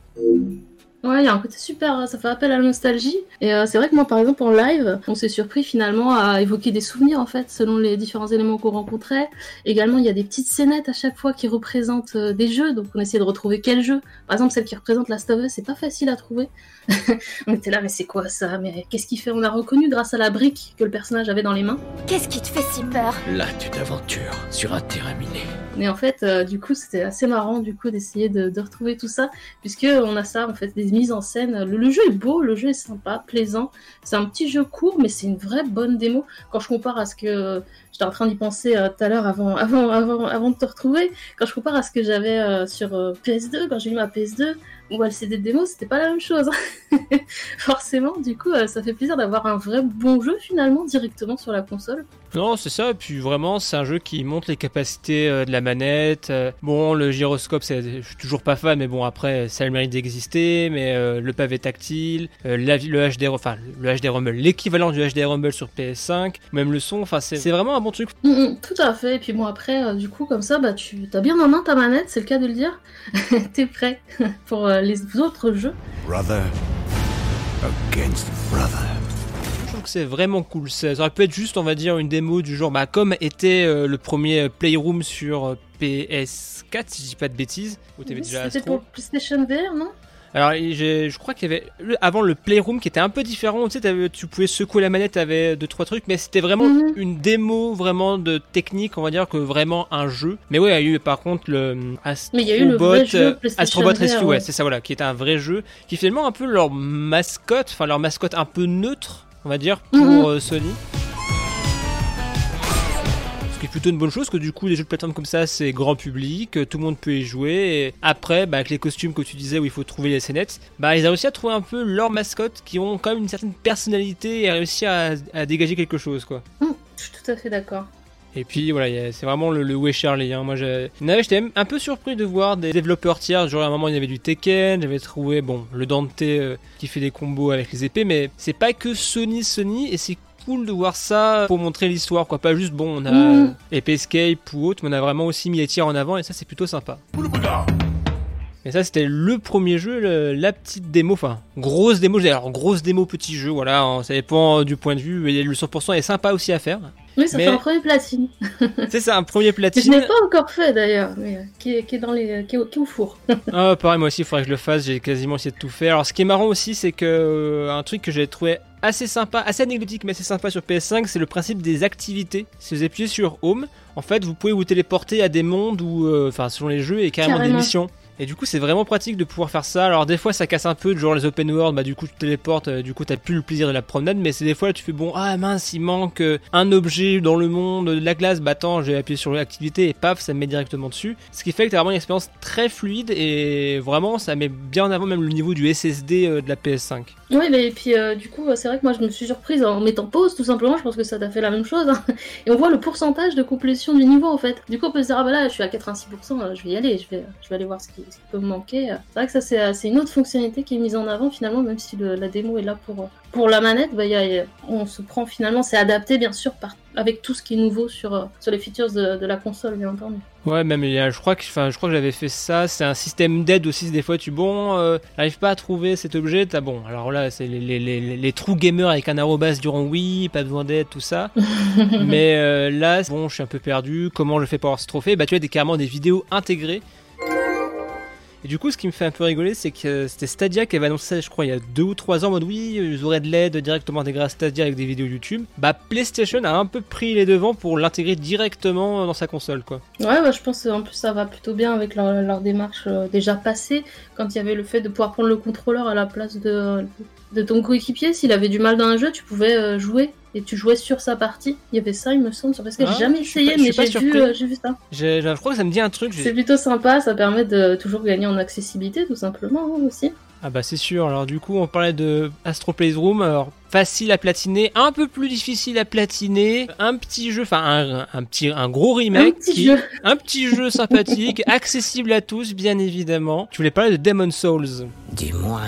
Speaker 20: Ouais, il y a un côté super, euh, ça fait appel à la nostalgie. Et euh, c'est vrai que moi, par exemple, en live, on s'est surpris finalement à évoquer des souvenirs, en fait, selon les différents éléments qu'on rencontrait. Également, il y a des petites scénettes à chaque fois qui représentent euh, des jeux, donc on essayait de retrouver quel jeu. Par exemple, celle qui représente Last of Us, c'est pas facile à trouver. on était là, mais c'est quoi ça? Mais qu'est-ce qu'il fait? On a reconnu grâce à la brique que le personnage avait dans les mains.
Speaker 17: Qu'est-ce qui te fait si peur?
Speaker 18: Là, tu t'aventures sur un terrain miné.
Speaker 20: Mais en fait, du coup, c'était assez marrant, du coup, d'essayer de, retrouver tout ça, puisque on a ça, en fait, des mise en scène. Le, jeu est beau, le jeu est sympa, plaisant. C'est un petit jeu court, mais c'est une vraie bonne démo. Quand je compare à ce que j'étais en train d'y penser euh, tout à l'heure avant, avant, avant, avant de te retrouver, quand je compare à ce que j'avais euh, sur euh, PS2, quand j'ai eu ma PS2, ou le CD de démo, c'était pas la même chose. Forcément, du coup, euh, ça fait plaisir d'avoir un vrai bon jeu finalement directement sur la console.
Speaker 1: Non, c'est ça. Et puis vraiment, c'est un jeu qui montre les capacités euh, de la manette. Euh, bon, le gyroscope, je suis toujours pas fan, mais bon, après, ça a le mérite d'exister. Mais le pavé tactile, le HD, enfin, le HD Rumble, l'équivalent du HD Rumble sur PS5, même le son. Enfin, c'est vraiment un bon truc.
Speaker 20: Mm, mm, tout à fait. Et puis bon, après, du coup, comme ça, bah, tu as bien en main ta manette, c'est le cas de le dire. T'es prêt pour les autres jeux.
Speaker 18: Brother against brother.
Speaker 1: Je trouve que c'est vraiment cool. Ça aurait pu être juste, on va dire, une démo du genre, bah, comme était euh, le premier euh, Playroom sur euh, PS4, si je dis pas de bêtises.
Speaker 20: C'était pour PlayStation VR, non?
Speaker 1: Alors, je crois qu'il y avait avant le Playroom qui était un peu différent. Tu sais, tu pouvais secouer la manette, avait deux trois trucs, mais c'était vraiment mhm. une démo vraiment de technique, on va dire que vraiment un jeu. Mais ouais, il y a eu par contre le
Speaker 20: Astrobot, mais il y a eu le vrai jeu
Speaker 1: Astrobot Rescue, ouais, c'est ça voilà, qui était un vrai jeu, qui finalement un peu leur mascotte, enfin leur mascotte un peu neutre, on va dire pour mhm. euh, Sony. Est plutôt une bonne chose, que du coup, des jeux de plateforme comme ça, c'est grand public, tout le monde peut y jouer. Et après, bah, avec les costumes que tu disais où il faut trouver les scénettes, bah, ils ont réussi à trouver un peu leurs mascottes qui ont quand même une certaine personnalité et réussi à, à dégager quelque chose, quoi.
Speaker 20: Hum, je suis tout à fait d'accord.
Speaker 1: Et puis voilà, c'est vraiment le, le Charlie. Hein. Moi, j'étais même un peu surpris de voir des développeurs tiers. Genre à un moment, il y avait du Tekken, j'avais trouvé bon le Dante euh, qui fait des combos avec les épées, mais c'est pas que Sony Sony et c'est de voir ça pour montrer l'histoire, quoi. Pas juste, bon, on a mmh. Escape ou autre, mais on a vraiment aussi mis les tirs en avant et ça, c'est plutôt sympa. Et ça, c'était le premier jeu, la petite démo, enfin, grosse démo. Alors, grosse démo, petit jeu, voilà, hein, ça dépend du point de vue. Et le 100% est sympa aussi à faire.
Speaker 20: Oui, ça
Speaker 1: Mais-
Speaker 20: fait un premier platine.
Speaker 1: C'est ça, un premier
Speaker 20: Que je
Speaker 1: platine.
Speaker 20: n'ai pas encore fait d'ailleurs, mais euh, qui, est, qui est dans les, qui est, qui est au four.
Speaker 1: Ah, pareil, moi aussi, il faudrait que je le fasse. J'ai quasiment essayé de tout faire. Alors, ce qui est marrant aussi, c'est que euh, un truc que j'ai trouvé assez sympa, assez anecdotique, mais assez sympa sur PS5, c'est le principe des activités. Si vous appuyez sur Home, en fait, vous pouvez vous téléporter à des mondes ou, euh, enfin, selon les jeux et carrément,
Speaker 20: Carrément.
Speaker 1: des missions. Et du coup, c'est vraiment pratique de pouvoir faire ça. Alors, des fois, ça casse un peu, genre les open world, bah, du coup, tu te téléportes, euh, du coup, t'as plus le plaisir de la promenade, mais c'est des fois, tu fais bon, ah mince, il manque euh, un objet dans le monde de la glace, bah attends, j'ai appuyé sur l'activité et paf, ça me met directement dessus. Ce qui fait que t'as vraiment une expérience très fluide et vraiment, ça met bien en avant même le niveau du SSD euh, de la PS5.
Speaker 20: Oui, mais et puis du coup, c'est vrai que moi je me suis surprise en mettant pause tout simplement. Je pense que ça t'a fait la même chose. hein. Et on voit le pourcentage de complétion du niveau en fait. Du coup, on peut se dire, ah bah là, je suis à 86%, euh, je vais y aller, je vais, je vais aller voir ce qui, qui peut me manquer. C'est vrai que ça, c'est euh, c'est une autre fonctionnalité qui est mise en avant finalement, même si le- la démo est là pour, euh, pour la manette. Bah, y a- y a- on se prend finalement, c'est adapté bien sûr par, avec tout ce qui est nouveau sur, euh, sur les features de, de la console, bien entendu.
Speaker 1: Ouais, même je crois que, enfin, je crois que j'avais fait ça. C'est un système d'aide aussi. Des fois, tu bon, euh, j'arrive pas à trouver cet objet. T'as bon. Alors là, c'est les, les, les, les trous gamers avec un arrobas durant oui, pas besoin d'aide, tout ça. Mais euh, là, bon, je suis un peu perdu. Comment je fais pour avoir ce trophée? Bah, tu as des, carrément des vidéos intégrées. Et du coup, ce qui me fait un peu rigoler, c'est que euh, c'était Stadia qui avait annoncé je crois, il y a deux ou trois ans, en mode oui, ils auraient de l'aide directement intégrée à Stadia avec des vidéos YouTube. Bah, PlayStation a un peu pris les devants pour l'intégrer directement dans sa console, quoi.
Speaker 20: Ouais, bah, je pense en plus ça va plutôt bien avec leur, démarche euh, déjà passée, quand il y avait le fait de pouvoir prendre le contrôleur à la place de, de ton coéquipier. S'il avait du mal dans un jeu, tu pouvais euh, jouer et tu jouais sur sa partie. Il y avait ça, il me semble, parce que
Speaker 1: Ah,
Speaker 20: j'ai jamais
Speaker 1: je suis
Speaker 20: essayé,
Speaker 1: pas- je
Speaker 20: mais
Speaker 1: pas
Speaker 20: j'ai vu, euh, j'ai vu ça.
Speaker 1: J'ai- Je crois que ça me dit un truc.
Speaker 20: C'est plutôt sympa, ça permet de toujours gagner en accessibilité, tout simplement hein, aussi.
Speaker 1: Ah bah c'est sûr, alors du coup on parlait de Astro Playroom, alors facile à platiner, un peu plus difficile à platiner, un petit jeu, enfin un, un petit, un gros remake,
Speaker 20: Un petit
Speaker 1: qui-
Speaker 20: jeu.
Speaker 1: un petit jeu sympathique, accessible à tous bien évidemment. Tu voulais parler de Demon Souls.
Speaker 21: Du moins,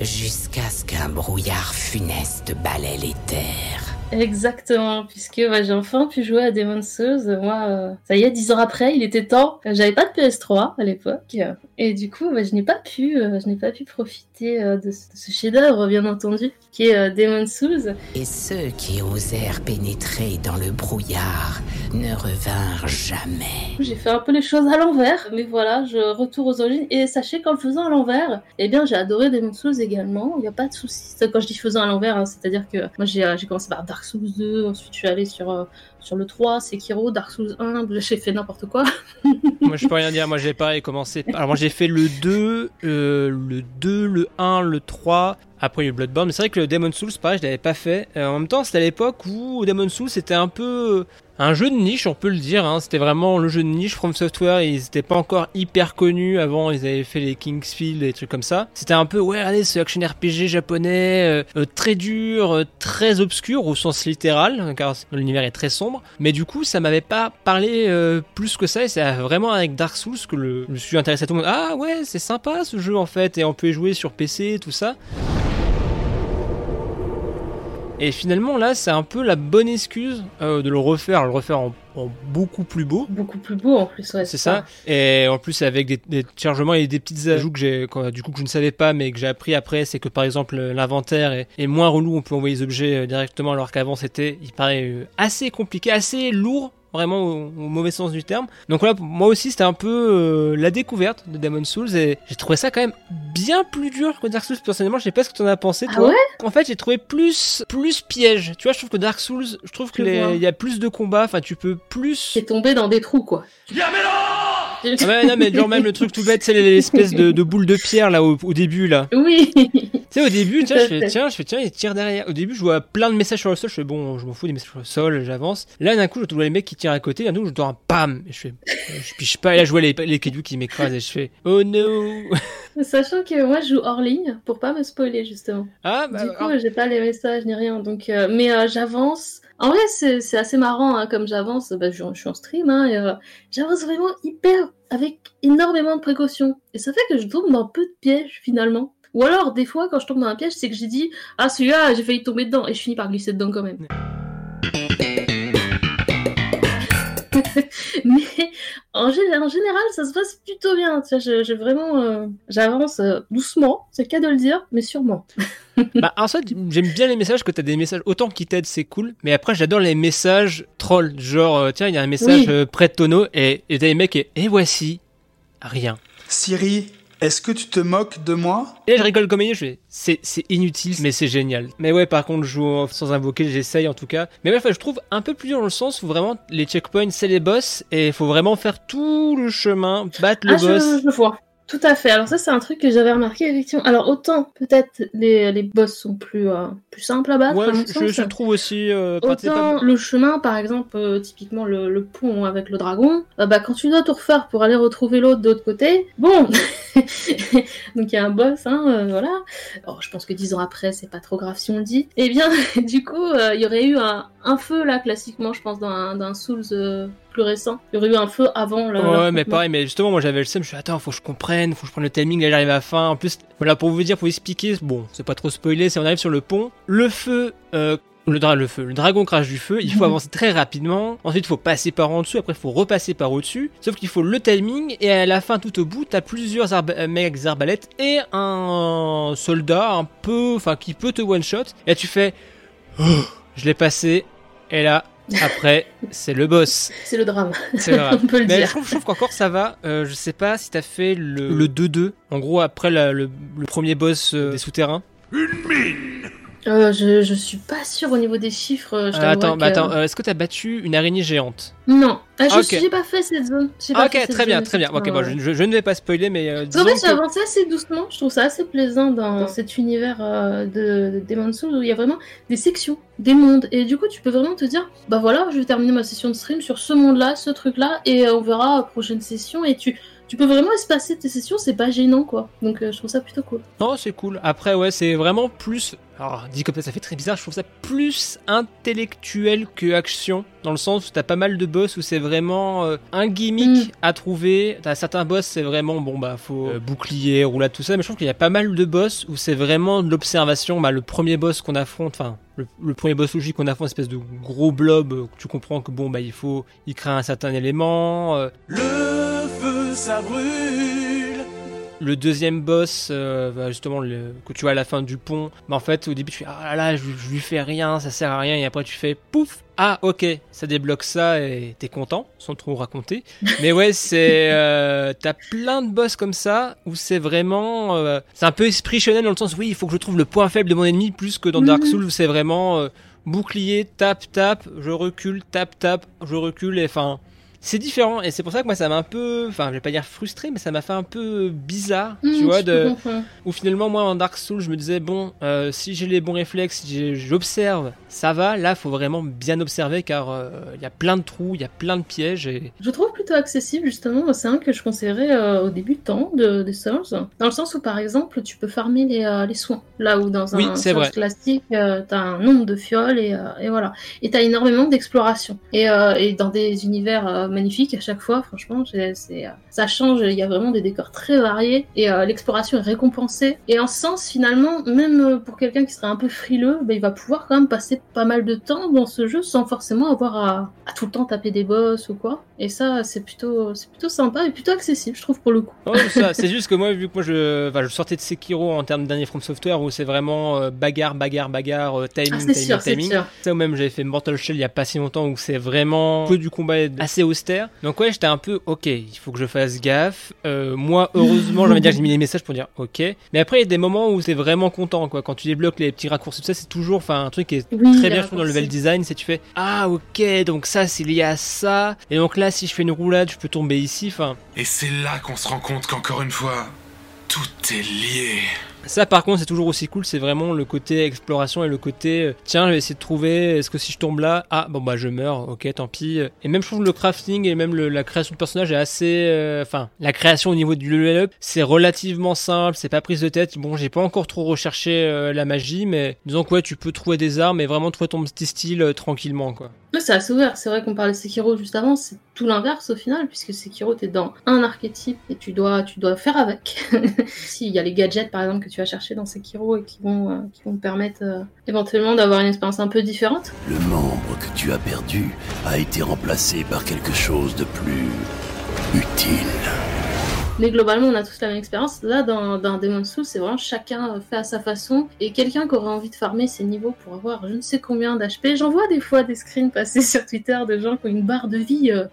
Speaker 21: jusqu'à ce qu'un brouillard funeste balaie les terres.
Speaker 20: Exactement, puisque bah, j'ai enfin pu jouer à Demon's Souls. Moi, euh, ça y est, dix ans après, il était temps. Euh, J'avais pas de PS3 à l'époque, euh, et du coup, bah, je n'ai pas pu, euh, je n'ai pas pu profiter euh, de, ce- chef-d'œuvre, bien entendu, qui est euh, Demon's Souls.
Speaker 21: Et ceux qui osèrent pénétrer dans le brouillard ne revinrent jamais.
Speaker 20: J'ai fait un peu les choses à l'envers, mais voilà, je retourne aux origines. Et sachez qu'en le faisant à l'envers, eh bien, j'ai adoré Demon's Souls également. Il n'y a pas de souci. Quand je dis faisant à l'envers, hein, c'est-à-dire que moi, j'ai euh, j'ai commencé par Dark Souls 2, ensuite je suis allée sur, euh, sur le 3, Sekiro, Dark Souls 1, j'ai fait n'importe quoi.
Speaker 1: moi je peux rien dire, moi j'ai pareil commencé. Alors moi j'ai fait le 2, euh, le 2, le 1, le 3. Après eu Bloodborne, mais c'est vrai que le Demon Souls, pareil, je l'avais pas fait. Euh, en même temps, c'était à l'époque où Demon Souls c'était un peu un jeu de niche, on peut le dire. Hein. C'était vraiment le jeu de niche. From Software, ils étaient pas encore hyper connus. Avant, ils avaient fait les Kingsfield et des trucs comme ça. C'était un peu, ouais, allez, ce action RPG japonais, euh, euh, très dur, euh, très obscur au sens littéral, car l'univers est très sombre. Mais du coup, ça m'avait pas parlé plus que ça. Et c'est vraiment avec Dark Souls que je me suis intéressé à tout le monde. Ah ouais, c'est sympa ce jeu en fait. Et on peut y jouer sur PC, tout ça. Et finalement, là, c'est un peu la bonne excuse euh, de le refaire, le refaire en, en beaucoup plus beau.
Speaker 20: Beaucoup plus beau en plus, ouais.
Speaker 1: C'est ça. Et en plus, avec des, des chargements et des petits ajouts que j'ai, du coup, que je ne savais pas, mais que j'ai appris après, c'est que par exemple, l'inventaire est, est moins relou. On peut envoyer les objets euh, directement, alors qu'avant, c'était, il paraît euh, assez compliqué, assez lourd vraiment au, au, mauvais sens du terme. Donc voilà, pour moi aussi c'était un peu euh, la découverte de Demon Souls et j'ai trouvé ça quand même bien plus dur que Dark Souls. Personnellement, je sais pas ce que t'en as pensé toi.
Speaker 20: Ah ouais?
Speaker 1: En fait, j'ai trouvé plus plus piège. Tu vois, je trouve que Dark Souls, je trouve que il y a plus de combats. Enfin, tu peux plus.
Speaker 20: T'es tombé dans des trous quoi.
Speaker 1: Ah ouais, non, mais genre même le truc tout bête, c'est l'espèce de, de boule de pierre là au, au début là.
Speaker 20: Oui.
Speaker 1: Tu sais, au début, tiens, je fais, tiens, je fais, tiens, il tire derrière. Au début, je vois plein de messages sur le sol. Je fais, bon, je m'en fous des messages sur le sol, j'avance. Là, d'un coup, je vois les mecs qui tirent à côté. D'un coup, je dois un pam. Et je fais, je piche pas. Et là, je vois les, les qui m'écrasent. Et je fais, oh no.
Speaker 20: Sachant que moi, je joue hors ligne pour pas me spoiler, justement.
Speaker 1: Ah, bah.
Speaker 20: Du coup, j'ai pas les messages ni rien. Donc, euh, mais euh, j'avance. En vrai, c'est assez marrant, hein, comme j'avance. Bah, je, suis en stream, hein, euh, j'avance vraiment hyper avec énormément de précautions. Et ça fait que je tombe dans peu de pièges finalement. Ou alors, des fois, quand je tombe dans un piège, c'est que j'ai dit Ah, celui-là, j'ai failli tomber dedans. Et je finis par glisser dedans quand même. mais en, gé- en général, ça se passe plutôt bien. Tu vois, je, je- vraiment, euh, j'avance euh, doucement, c'est le cas de le dire, mais sûrement.
Speaker 1: bah, en fait, j'aime bien les messages que t'as des messages autant qui t'aident, c'est cool. Mais après, j'adore les messages trolls. Genre, euh, tiens, il y a un message
Speaker 19: Oui.
Speaker 1: euh, près de tonneau et et t'as les mecs et, et voici rien.
Speaker 19: Siri, est-ce que tu te moques de moi?
Speaker 1: Et là, je rigole comme une, je fais, c'est, c'est inutile, mais c'est génial. Mais ouais, par contre, je joue sans invoquer, j'essaye en tout cas. Mais ouais, enfin, je trouve un peu plus dur dans le sens où vraiment, les checkpoints, c'est les boss, et il faut vraiment faire tout le chemin, battre le
Speaker 20: ah, je-
Speaker 1: boss.
Speaker 20: Je, vois. Tout à fait. Alors ça, c'est un truc que j'avais remarqué effectivement. Alors autant peut-être les, les boss sont plus euh, plus simples à battre.
Speaker 1: Ouais, je,
Speaker 20: sens.
Speaker 1: je trouve aussi. euh,
Speaker 20: Autant le chemin, par exemple, euh, typiquement le, le pont avec le dragon, bah, quand tu dois tout refaire pour aller retrouver l'autre de l'autre côté, bon, donc il y a un boss, hein, voilà. Alors, je pense que dix ans après, c'est pas trop grave si on le dit. Et bien, du coup, il y aurait eu un, un feu là, classiquement, je pense, dans un, dans un Souls plus récent. Il y aurait eu un feu avant le.
Speaker 1: Ouais, mais pareil, mais justement, moi j'avais le seum, je suis attends, faut que je comprenne, faut que je prenne le timing, là j'arrive à la fin. En plus, voilà, pour vous dire, pour vous expliquer, bon, c'est pas trop spoilé, c'est on arrive sur le pont, le feu, euh, le, dra le feu, le dragon crache du feu, il faut avancer très rapidement, ensuite il faut passer par en dessous, après il faut repasser par au-dessus, sauf qu'il faut le timing, et à la fin, tout au bout, t'as plusieurs arba- euh, mecs arbalètes et un soldat un peu, enfin, qui peut te one-shot, et là tu fais, oh, je l'ai passé, et là, après, c'est le boss.
Speaker 20: C'est le drame.
Speaker 1: C'est vrai.
Speaker 20: on peut le
Speaker 1: Mais
Speaker 20: dire.
Speaker 1: je trouve, je trouve qu'encore ça va. Euh, je sais pas si t'as fait le le 2-2. En gros, après la- le, le premier boss euh, des souterrains.
Speaker 20: Euh, je, je suis pas sûre au niveau des chiffres. euh, Je
Speaker 1: Euh, attends, bah
Speaker 20: que-
Speaker 1: attends, euh, est-ce que t'as battu une araignée géante
Speaker 20: Non, ah, je
Speaker 1: Ok.
Speaker 20: suis- j'ai pas fait cette zone. Pas
Speaker 1: Ok,
Speaker 20: fait cette
Speaker 1: très bien,
Speaker 20: zone,
Speaker 1: très bien. Ok, bon, je, je- ne vais pas spoiler, mais
Speaker 20: qu'en fait,
Speaker 1: que-
Speaker 20: avancé assez doucement. Je trouve ça assez plaisant dans cet univers de, de Demon's Souls où il y a vraiment des sections, des mondes. Et du coup, tu peux vraiment te dire bah voilà, je vais terminer ma session de stream sur ce monde-là, ce truc-là, et on verra prochaine session. Et tu, tu peux vraiment espacer tes sessions, c'est pas gênant quoi. Donc euh, je trouve ça plutôt cool.
Speaker 1: Non, c'est cool. Après, ouais, c'est vraiment plus. Alors, dit comme ça, ça fait très bizarre. Je trouve ça plus intellectuel que action. Dans le sens où t'as pas mal de boss où c'est vraiment euh, un gimmick à trouver. T'as certains boss, c'est vraiment, bon, bah, faut euh, bouclier, roulade, tout ça. Mais je trouve qu'il y a pas mal de boss où c'est vraiment de l'observation. Bah, le premier boss qu'on affronte, enfin, le, le premier boss logique qu'on affronte, espèce de gros blob. Tu comprends que, bon, bah, il faut y créer un certain élément. euh,
Speaker 19: Le ça brûle
Speaker 1: le deuxième boss, euh, bah, justement, le, que tu vois à la fin du pont, bah, en fait, au début, tu fais Ah là là, je, je lui fais rien, ça sert à rien, et après, tu fais Pouf Ah, ok, ça débloque ça, et t'es content, sans trop raconter. Mais ouais, c'est. euh, T'as plein de boss comme ça, où c'est vraiment. euh, c'est un peu esprit shonen dans le sens, oui, il faut que je trouve le point faible de mon ennemi, plus que dans Dark
Speaker 19: Mhm.
Speaker 1: Souls, où c'est vraiment. bouclier, tape, tape, je recule, tape, tape, je recule, et enfin. C'est différent et c'est pour ça que moi ça m'a un peu, enfin je vais pas dire frustré, mais ça m'a fait un peu bizarre,
Speaker 20: Mhm,
Speaker 1: tu vois, de, où finalement moi en Dark Souls je me disais bon, euh, si j'ai les bons réflexes, si j'observe, ça va. Là faut vraiment bien observer car euh, il y a plein de trous, il y a plein de pièges et
Speaker 20: Je trouve plutôt accessible justement, c'est un que je conseillerais euh, aux débutants de, des Souls, dans le sens où par exemple tu peux farmer les, euh, les soins, là où dans un
Speaker 1: Oui,
Speaker 20: Souls classique euh, t'as un nombre de fioles et, euh, et voilà, et t'as énormément d'exploration, et, euh, et dans des univers magnifiques à chaque fois, franchement c'est, euh, ça change, il y a vraiment des décors très variés et euh, l'exploration est récompensée, et en ce sens finalement, même euh, pour quelqu'un qui serait un peu frileux, bah, il va pouvoir quand même passer pas mal de temps dans ce jeu sans forcément avoir à, à tout le temps taper des boss ou quoi. Et ça, c'est plutôt, c'est plutôt sympa et plutôt accessible, je trouve, pour le coup.
Speaker 1: Oh, c'est juste que moi, vu que moi je, enfin, je sortais de Sekiro en termes dernier From Software où c'est vraiment euh, bagarre, bagarre, bagarre, euh, timing,
Speaker 20: Ah, c'est
Speaker 1: timing,
Speaker 20: sûr, c'est
Speaker 1: timing. Ça ou même j'avais fait Mortal Shell il y a pas si longtemps où c'est vraiment que du combat assez Donc ouais, j'étais un peu ok, il faut que je fasse gaffe. Euh, moi, heureusement, j'avais dire j'ai mis les messages pour dire ok. Mais après, il y a des moments où t'es vraiment content quoi. Quand tu débloques les petits raccourcis, tout ça, c'est toujours, enfin, un truc qui est
Speaker 20: Oui,
Speaker 1: très bien je trouve, dans le level design, c'est tu fais ah ok, donc ça c'est lié à ça. Et donc là, si je fais une roulade, je peux tomber ici. Enfin,
Speaker 22: Et c'est là qu'on se rend compte qu'encore une fois, tout est lié.
Speaker 1: Ça par contre c'est toujours aussi cool, c'est vraiment le côté exploration et le côté euh, tiens je vais essayer de trouver, est-ce que si je tombe là, ah bon bah je meurs, ok tant pis. Et même je trouve le crafting et même le- la création de personnage est assez... euh, Enfin la création au niveau du level up c'est relativement simple, c'est pas prise de tête. Bon j'ai pas encore trop recherché euh, la magie mais disons que ouais tu peux trouver des armes et vraiment trouver ton petit style euh, tranquillement quoi.
Speaker 20: C'est assez ouvert. C'est vrai qu'on parlait de Sekiro juste avant, c'est tout l'inverse au final, puisque Sekiro, t'es dans un archétype et tu dois, tu dois faire avec. S'il y a les gadgets, par exemple, que tu vas chercher dans Sekiro et qui vont, euh, qui vont te permettre euh, éventuellement d'avoir une expérience un peu différente.
Speaker 8: Le membre que tu as perdu a été remplacé par quelque chose de plus utile.
Speaker 20: Mais globalement, on a tous la même expérience. Là, dans, dans Demon's Souls, c'est vraiment chacun fait à sa façon. Et quelqu'un qui aurait envie de farmer ses niveaux pour avoir je ne sais combien d'HP. J'en vois des fois des screens passer sur Twitter de gens qui ont une barre de vie. euh,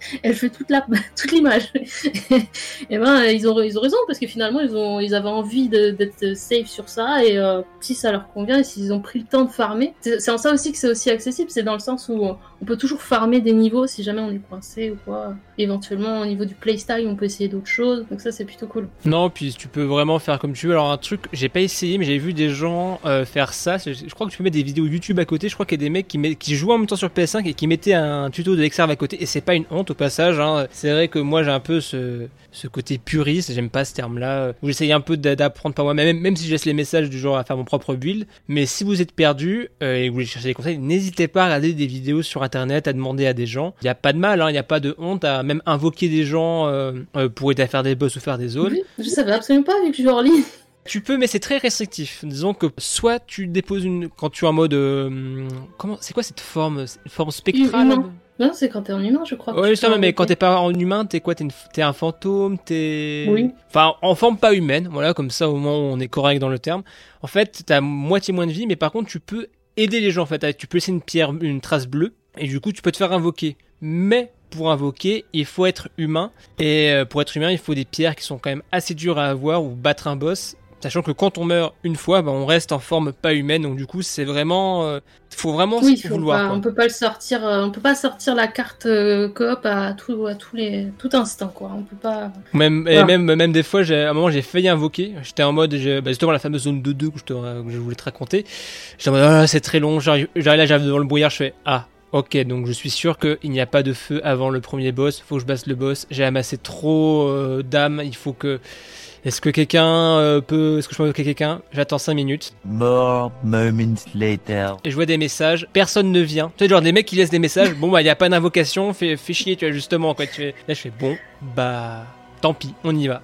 Speaker 20: Elle fait toute la toute l'image. et ben ils ont ils ont raison parce que finalement ils ont ils avaient envie d'être safe sur ça et euh, si ça leur convient et s'ils ont pris le temps de farmer, c'est en ça aussi que c'est aussi accessible. C'est dans le sens où on peut toujours farmer des niveaux si jamais on est coincé ou quoi. Éventuellement au niveau du playstyle on peut essayer d'autres choses. Donc ça c'est plutôt cool.
Speaker 1: Non, puis tu peux vraiment faire comme tu veux. Alors un truc, j'ai pas essayé, mais j'ai vu des gens euh, faire ça. Je, crois que tu peux mettre des vidéos YouTube à côté. Je crois qu'il y a des mecs qui, met- qui jouent en même temps sur PS5 et qui mettaient un tuto de Exerve à côté. Et c'est pas une honte au passage. hein. C'est vrai que moi j'ai un peu ce, ce côté puriste. J'aime pas ce terme-là. Où j'essaye un peu d'a- d'apprendre par moi-même, même si je laisse les messages du genre à faire mon propre build. Mais si vous êtes perdu euh, et que vous voulez chercher des conseils, n'hésitez pas à regarder des vidéos sur internet, à demander à des gens. Il y a pas de mal, hein. il n'y a pas de honte à même invoquer des gens euh, euh, pour aider à faire des boss ou faire des zones.
Speaker 20: Oui, je savais absolument pas vu que je joue en ligne.
Speaker 1: Tu peux, mais c'est très restrictif. Disons que soit tu déposes une quand tu es en mode euh, comment c'est quoi cette forme, une forme spectrale?
Speaker 20: Humain. Non, c'est quand t'es en humain, je crois. tu
Speaker 1: justement, mais quand t'es pas en humain, t'es quoi T'es une- t'es un fantôme T'es.
Speaker 20: Oui.
Speaker 1: Enfin, en forme pas humaine, voilà, comme ça au moins on est correct dans le terme. En fait, t'as moitié moins de vie, mais par contre, tu peux aider les gens en fait. Tu peux laisser une pierre, une trace bleue, et du coup, tu peux te faire invoquer. Mais pour invoquer, il faut être humain, et euh, pour être humain, il faut des pierres qui sont quand même assez dures à avoir ou battre un boss. Sachant que quand on meurt une fois, bah, on reste en forme pas humaine, donc du coup, c'est vraiment. euh, faut vraiment
Speaker 20: Oui, faut
Speaker 1: vouloir.
Speaker 20: pas-
Speaker 1: quoi.
Speaker 20: on peut pas le sortir, euh, on peut pas sortir la carte euh, coop à tout, à tous les, tout instant quoi. On peut pas.
Speaker 1: Même, et même, même des fois, à un moment, j'ai failli invoquer. J'étais en mode, bah, justement, la fameuse zone 2-2 que je, te- que je voulais te raconter. J'étais en mode, ah, c'est très long. J'arrive j'arrive là, j'arrive devant le brouillard, je fais, ah, ok, donc je suis sûr qu'il n'y a pas de feu avant le premier boss. Faut que je basse le boss. J'ai amassé trop euh, d'âmes. Il faut que. Est-ce que quelqu'un euh, peut. Est-ce que je peux invoquer quelqu'un? J'attends 5 minutes.
Speaker 23: More moments later.
Speaker 1: Et je vois des messages, personne ne vient. Tu sais, genre des mecs qui laissent des messages, bon bah il n'y a pas d'invocation, fais, fais chier, tu vois, justement, quoi. Tu fais... Là je fais, bon, bah tant pis, on y va.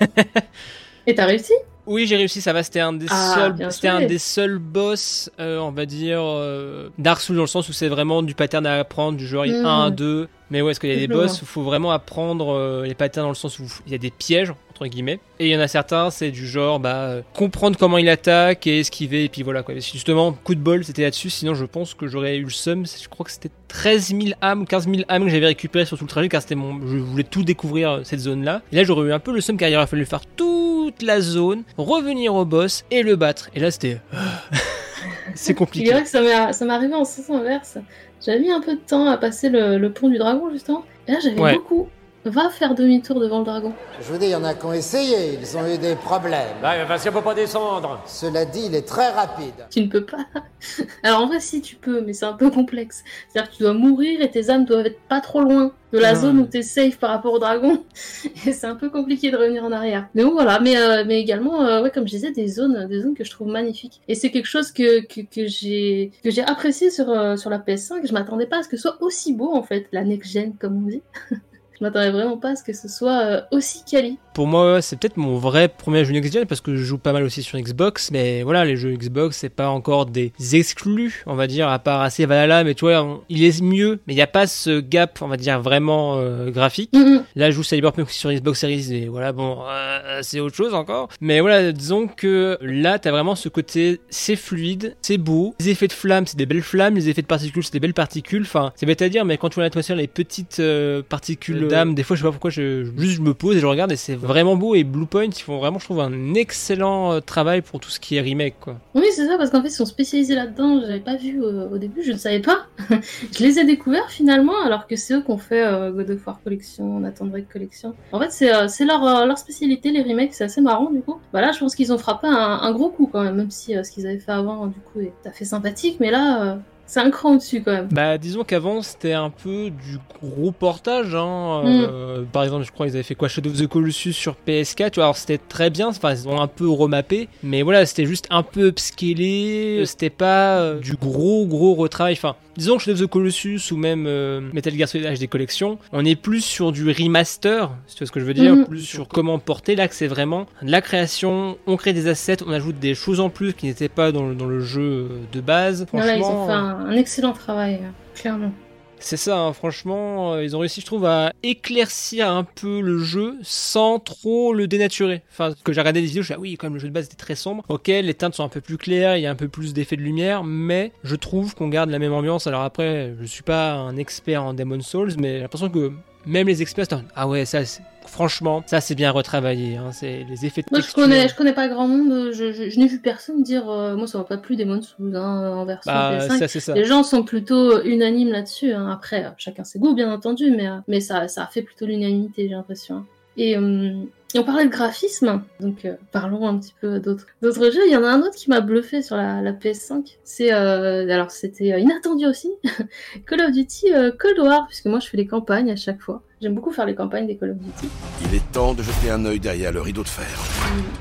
Speaker 20: Et t'as réussi?
Speaker 1: Oui, j'ai réussi, ça va. C'était un des
Speaker 20: Ah,
Speaker 1: seuls, c'était un des seuls boss, euh, on va dire, euh, Dark Souls dans le sens où c'est vraiment du pattern à apprendre, du genre
Speaker 20: Mhm.
Speaker 1: 1, 2. Mais ouais, est-ce qu'il y a des boss où il faut vraiment apprendre euh, les patterns dans le sens où il y a des pièges, entre guillemets. Et il y en a certains, c'est du genre, bah, euh, comprendre comment il attaque et esquiver, et puis voilà, quoi. Justement, coup de bol, c'était là-dessus, sinon je pense que j'aurais eu le seum. Je crois que c'était 13 000 âmes, 15 000 âmes que j'avais récupéré sur tout le trajet, car c'était mon, je voulais tout découvrir euh, cette zone-là. Et là, j'aurais eu un peu le seum, car il aurait fallu faire toute la zone, revenir au boss et le battre. Et là, c'était, c'est
Speaker 20: Je
Speaker 1: compliqué.
Speaker 20: dirais que ça m'est ça m'est arrivé en sens inverse. J'avais mis un peu de temps à passer le, le pont du dragon justement. Et là j'avais
Speaker 1: Ouais.
Speaker 20: beaucoup. Va faire demi-tour devant le dragon.
Speaker 24: Je vous dis, il y en a qui ont essayé, ils ont eu des problèmes.
Speaker 25: Ouais, parce qu'on peut pas descendre.
Speaker 24: Cela dit, il est très rapide.
Speaker 20: Tu ne peux pas. Alors en vrai si tu peux, mais c'est un peu complexe. C'est-à-dire que tu dois mourir et tes âmes doivent être pas trop loin de la
Speaker 1: Ah.
Speaker 20: zone où t'es safe par rapport au dragon. Et c'est un peu compliqué de revenir en arrière. Mais bon voilà, mais, euh, mais également, euh, ouais, comme je disais, des zones, des zones que je trouve magnifiques. Et c'est quelque chose que, que, que j'ai que j'ai apprécié sur, euh, sur la PS5. Je m'attendais pas à ce que ce soit aussi beau en fait, la next-gen comme on dit. je m'attendais vraiment pas à ce que ce soit euh, aussi quali.
Speaker 1: Pour moi, c'est peut-être mon vrai premier jeu next gen parce que je joue pas mal aussi sur Xbox, mais voilà, les jeux Xbox, c'est pas encore des exclus, on va dire, à part assez Valhalla, mais tu vois, on- il est mieux, mais il n'y a pas ce gap, on va dire, vraiment euh, graphique. Là, je joue Cyberpunk sur Xbox Series, et voilà, bon, euh, c'est autre chose encore. Mais voilà, disons que là, t'as vraiment ce côté, c'est fluide, c'est beau, les effets de flammes, c'est des belles flammes, les effets de particules, c'est des belles particules, enfin, c'est bête à dire, mais quand tu vois l'atmosphère, les petites euh, particules d'âme, des fois, je sais pas pourquoi, je, je- juste je me pose et je regarde, et c'est vraiment beau, et Bluepoint, ils font vraiment, je trouve, un excellent euh, travail pour tout ce qui est remake, quoi.
Speaker 20: Oui, c'est ça, parce qu'en fait, ils sont spécialisés là-dedans. J'avais pas vu euh, au début, je ne savais pas. je les ai découverts finalement, alors que c'est eux qui ont fait euh, God of War Collection, Nathan Drake Collection. En fait, c'est euh, leur, leur spécialité, les remakes, c'est assez marrant du coup. Bah là, je pense qu'ils ont frappé un, un gros coup quand même, même si ce qu'ils avaient fait avant, du coup, est tout à fait sympathique, mais là, c'est un cran au-dessus quand même.
Speaker 1: Bah, disons qu'avant c'était un peu du gros portage. Hein.
Speaker 20: Mm.
Speaker 1: Euh, par exemple, je crois qu'ils avaient fait quoi? Shadow of the Colossus sur PS4. Tu vois, alors c'était très bien. Enfin, ils ont un peu remappé, mais voilà, c'était juste un peu upscalé. C'était pas euh, du gros gros retravail. Enfin, disons que Shadow of the Colossus ou même euh, Metal Gear Solid HD Collection, on est plus sur du remaster, si tu vois ce que je veux dire,
Speaker 20: Mhm.
Speaker 1: plus sur comment porter. Là, que c'est vraiment de la création, on crée des assets, on ajoute des choses en plus qui n'étaient pas dans le, dans le jeu euh, de base.
Speaker 20: Voilà, ils ont
Speaker 1: Franchement,
Speaker 20: fait un, un excellent travail, euh, clairement.
Speaker 1: C'est ça, hein, franchement, euh, ils ont réussi, je trouve, à éclaircir un peu le jeu sans trop le dénaturer. Enfin, que j'ai regardé des vidéos, je suis ah oui, quand même, le jeu de base était très sombre. Ok, les teintes sont un peu plus claires, il y a un peu plus d'effets de lumière, mais je trouve qu'on garde la même ambiance. Alors après, je suis pas un expert en Demon Souls, mais j'ai l'impression que même les experts, ah ouais, ça, franchement, ça c'est bien retravaillé. Hein, c'est les effets de
Speaker 20: Moi, je connais, je connais pas grand monde. Je, je, je n'ai vu personne dire, euh, moi, ça m'a pas plu Demon Souls hein, en version
Speaker 1: Bah,
Speaker 20: PS5.
Speaker 1: ça, c'est ça.
Speaker 20: Les gens sont plutôt unanimes là-dessus. hein. Après, euh, chacun ses goûts, bien entendu, mais, euh, mais ça, ça a fait plutôt l'unanimité, j'ai l'impression. Et, euh, et on parlait de graphisme, donc euh, parlons un petit peu d'autres d'autres jeux. Il y en a un autre qui m'a bluffé sur la, la PS5. C'est euh, alors c'était euh, inattendu aussi, Call of Duty euh, Cold War, puisque moi je fais les campagnes à chaque fois. J'aime beaucoup faire les campagnes des Call of Duty.
Speaker 26: Il est temps de jeter un œil derrière le rideau de fer.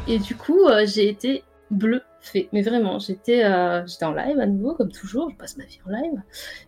Speaker 20: Et du coup, euh, j'ai été bluffée. Mais vraiment, j'étais euh, j'étais en live à nouveau, comme toujours. Je passe ma vie en live.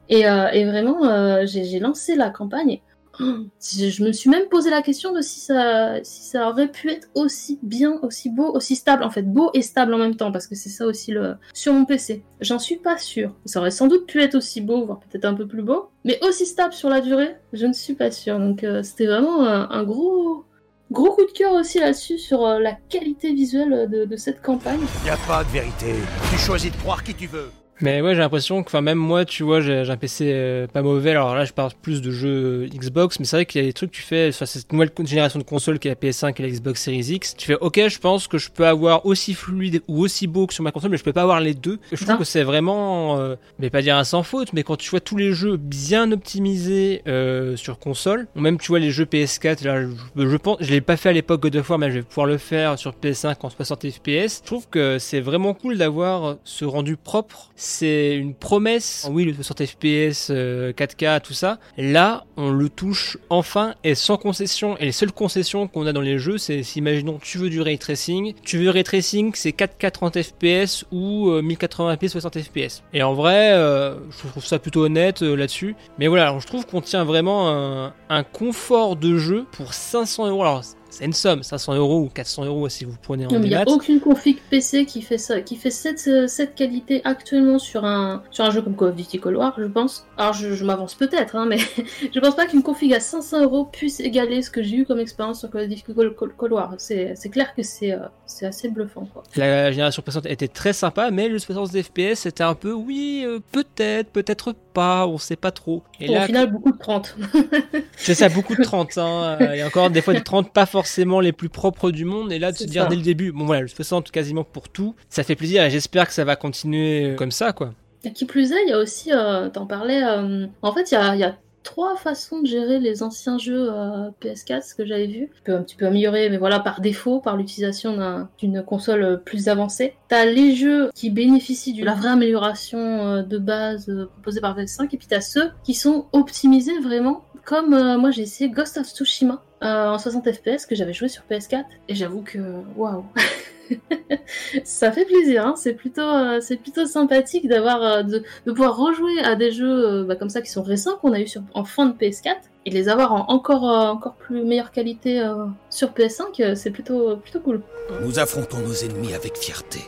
Speaker 20: Et, euh, et vraiment, j'ai lancé la campagne. Je me suis même posé la question de si ça, si ça aurait pu être aussi bien, aussi beau, aussi stable. En fait, beau et stable en même temps, parce que c'est ça aussi le sur mon PC. J'en suis pas sûre. Ça aurait sans doute pu être aussi beau, voire peut-être un peu plus beau. Mais aussi stable sur la durée, je ne suis pas sûre. Donc euh, c'était vraiment un, gros, Gros coup de cœur aussi là-dessus sur euh, la qualité visuelle de, de cette campagne.
Speaker 26: Y a pas de vérité. Tu choisis de croire qui tu veux.
Speaker 1: Mais ouais, j'ai l'impression que, enfin, même moi, tu vois, j'ai un PC euh, pas mauvais. Alors là, je parle plus de jeux euh, Xbox, mais c'est vrai qu'il y a des trucs que tu fais, enfin, cette nouvelle génération de consoles qui est la PS5 et la Xbox Series X. Tu fais, ok, je pense que je peux avoir aussi fluide ou aussi beau que sur ma console, mais je peux pas avoir les deux. Je trouve que c'est vraiment, euh, mais pas dire un sans faute, mais quand tu vois tous les jeux bien optimisés euh, sur console, ou même tu vois les jeux PS4, là, je, je pense, je l'ai pas fait à l'époque God of War, mais je vais pouvoir le faire sur PS5 en 60 FPS. Je trouve que c'est vraiment cool d'avoir ce rendu propre. C'est une promesse. Oui, le 60 FPS, euh, 4K, tout ça. Là, on le touche enfin et sans concession. Et les seules concessions qu'on a dans les jeux, c'est si imaginons tu veux du ray tracing, tu veux ray tracing, c'est 4K 30 FPS ou euh, 1080p 60 FPS. Et en vrai, euh, je trouve ça plutôt honnête euh, là-dessus. Mais voilà, je trouve qu'on tient vraiment un, un confort de jeu pour 500 euros. Alors c'est une somme, 500 euros ou 400 euros si vous prenez en
Speaker 20: Non, il n'y a aucune config PC qui fait ça, qui fait cette, euh, cette qualité actuellement sur un, sur un jeu comme Call of Duty Cold War, je pense. Alors je, je m'avance peut-être, hein, mais je pense pas qu'une config à 500 euros puisse égaler ce que j'ai eu comme expérience sur Call of Duty Cold, War. C'est c'est clair que c'est euh, c'est assez bluffant. Quoi.
Speaker 1: La génération précédente était très sympa, mais le 60 FPS c'était un peu oui, euh, peut-être, peut-être pas, on sait pas trop. Et
Speaker 20: Bon,
Speaker 1: là,
Speaker 20: Au final, beaucoup de 30.
Speaker 1: c'est ça, beaucoup de 30. Hein. Il y a encore des fois des 30 pas forcément les plus propres du monde. Et là, de se dire
Speaker 20: ça.
Speaker 1: dès le début, bon voilà, le 60 quasiment pour tout, ça fait plaisir et j'espère que ça va continuer comme ça, quoi.
Speaker 20: Et qui plus est, il y a aussi, euh, t'en parlais, euh, en fait, il y a, il y a trois façons de gérer les anciens jeux euh, PS4, ce que j'avais vu. Peux un petit peu améliorer, mais voilà, par défaut, par l'utilisation d'un- d'une console euh, plus avancée. T'as les jeux qui bénéficient de la vraie amélioration euh, de base proposée par PS5, et puis t'as ceux qui sont optimisés vraiment, comme moi j'ai essayé Ghost of Tsushima en 60 FPS que j'avais joué sur PS4, et j'avoue que, waouh ça fait plaisir, hein. c'est plutôt, euh, c'est plutôt sympathique d'avoir euh, de, de pouvoir rejouer à des jeux euh, bah, comme ça qui sont récents qu'on a eu sur, en fin de PS4 et de les avoir en encore encore plus meilleure qualité sur PS5, euh, c'est plutôt plutôt cool.
Speaker 26: Nous affrontons nos ennemis avec fierté.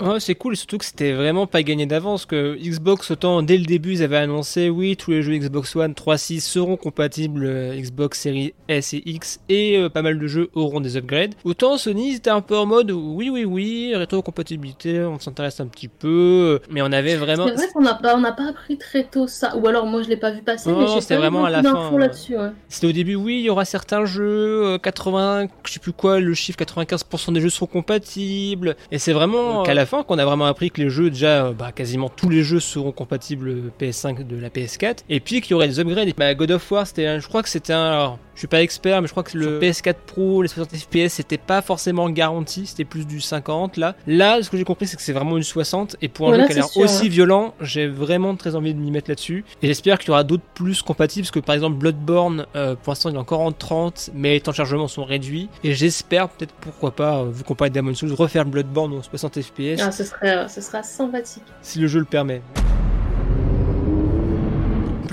Speaker 1: Ouais, c'est cool, surtout que c'était vraiment pas gagné d'avance. Que Xbox, autant dès le début, ils avaient annoncé oui, tous les jeux Xbox One 3.6 seront compatibles euh, Xbox Series S et X et euh, pas mal de jeux auront des upgrades. Autant Sony, c'était un peu en mode oui, oui, oui, rétrocompatibilité, on s'intéresse un petit peu, euh, mais on avait vraiment.
Speaker 20: C'est vrai qu'on n'a pas on pas appris très tôt ça, ou alors moi je l'ai pas vu passer,
Speaker 1: Non,
Speaker 20: mais
Speaker 1: c'était vraiment à la
Speaker 20: d'infos
Speaker 1: fin,
Speaker 20: là-dessus. Ouais.
Speaker 1: C'était au début, oui, il y aura certains jeux, euh, 80, je sais plus quoi, le chiffre 95% des jeux seront compatibles. Et c'est vraiment qu'à la qu'on a vraiment appris que les jeux, déjà, euh, bah, quasiment tous les jeux seront compatibles PS5 de la PS4. Et puis qu'il y aurait des upgrades. Bah, God of War, c'était, je crois que c'était un, suis pas expert, mais je crois que le PS4 Pro, les 60 FPS, c'était pas forcément garanti, c'était plus du 50 là. Là, ce que j'ai compris, c'est que c'est vraiment une 60. Et pour un
Speaker 20: Voilà,
Speaker 1: jeu qui a l'air aussi
Speaker 20: ouais.
Speaker 1: violent, j'ai vraiment très envie de m'y mettre là-dessus. Et j'espère qu'il y aura d'autres plus compatibles, parce que par exemple Bloodborne, euh, pour l'instant il est encore en 30, mais les temps de chargement sont réduits. Et j'espère peut-être pourquoi pas, euh, vu qu'on parle de Demon's Souls, refaire Bloodborne en 60 FPS,
Speaker 20: Ah, ce serait ce serait sympathique.
Speaker 1: si le jeu le permet.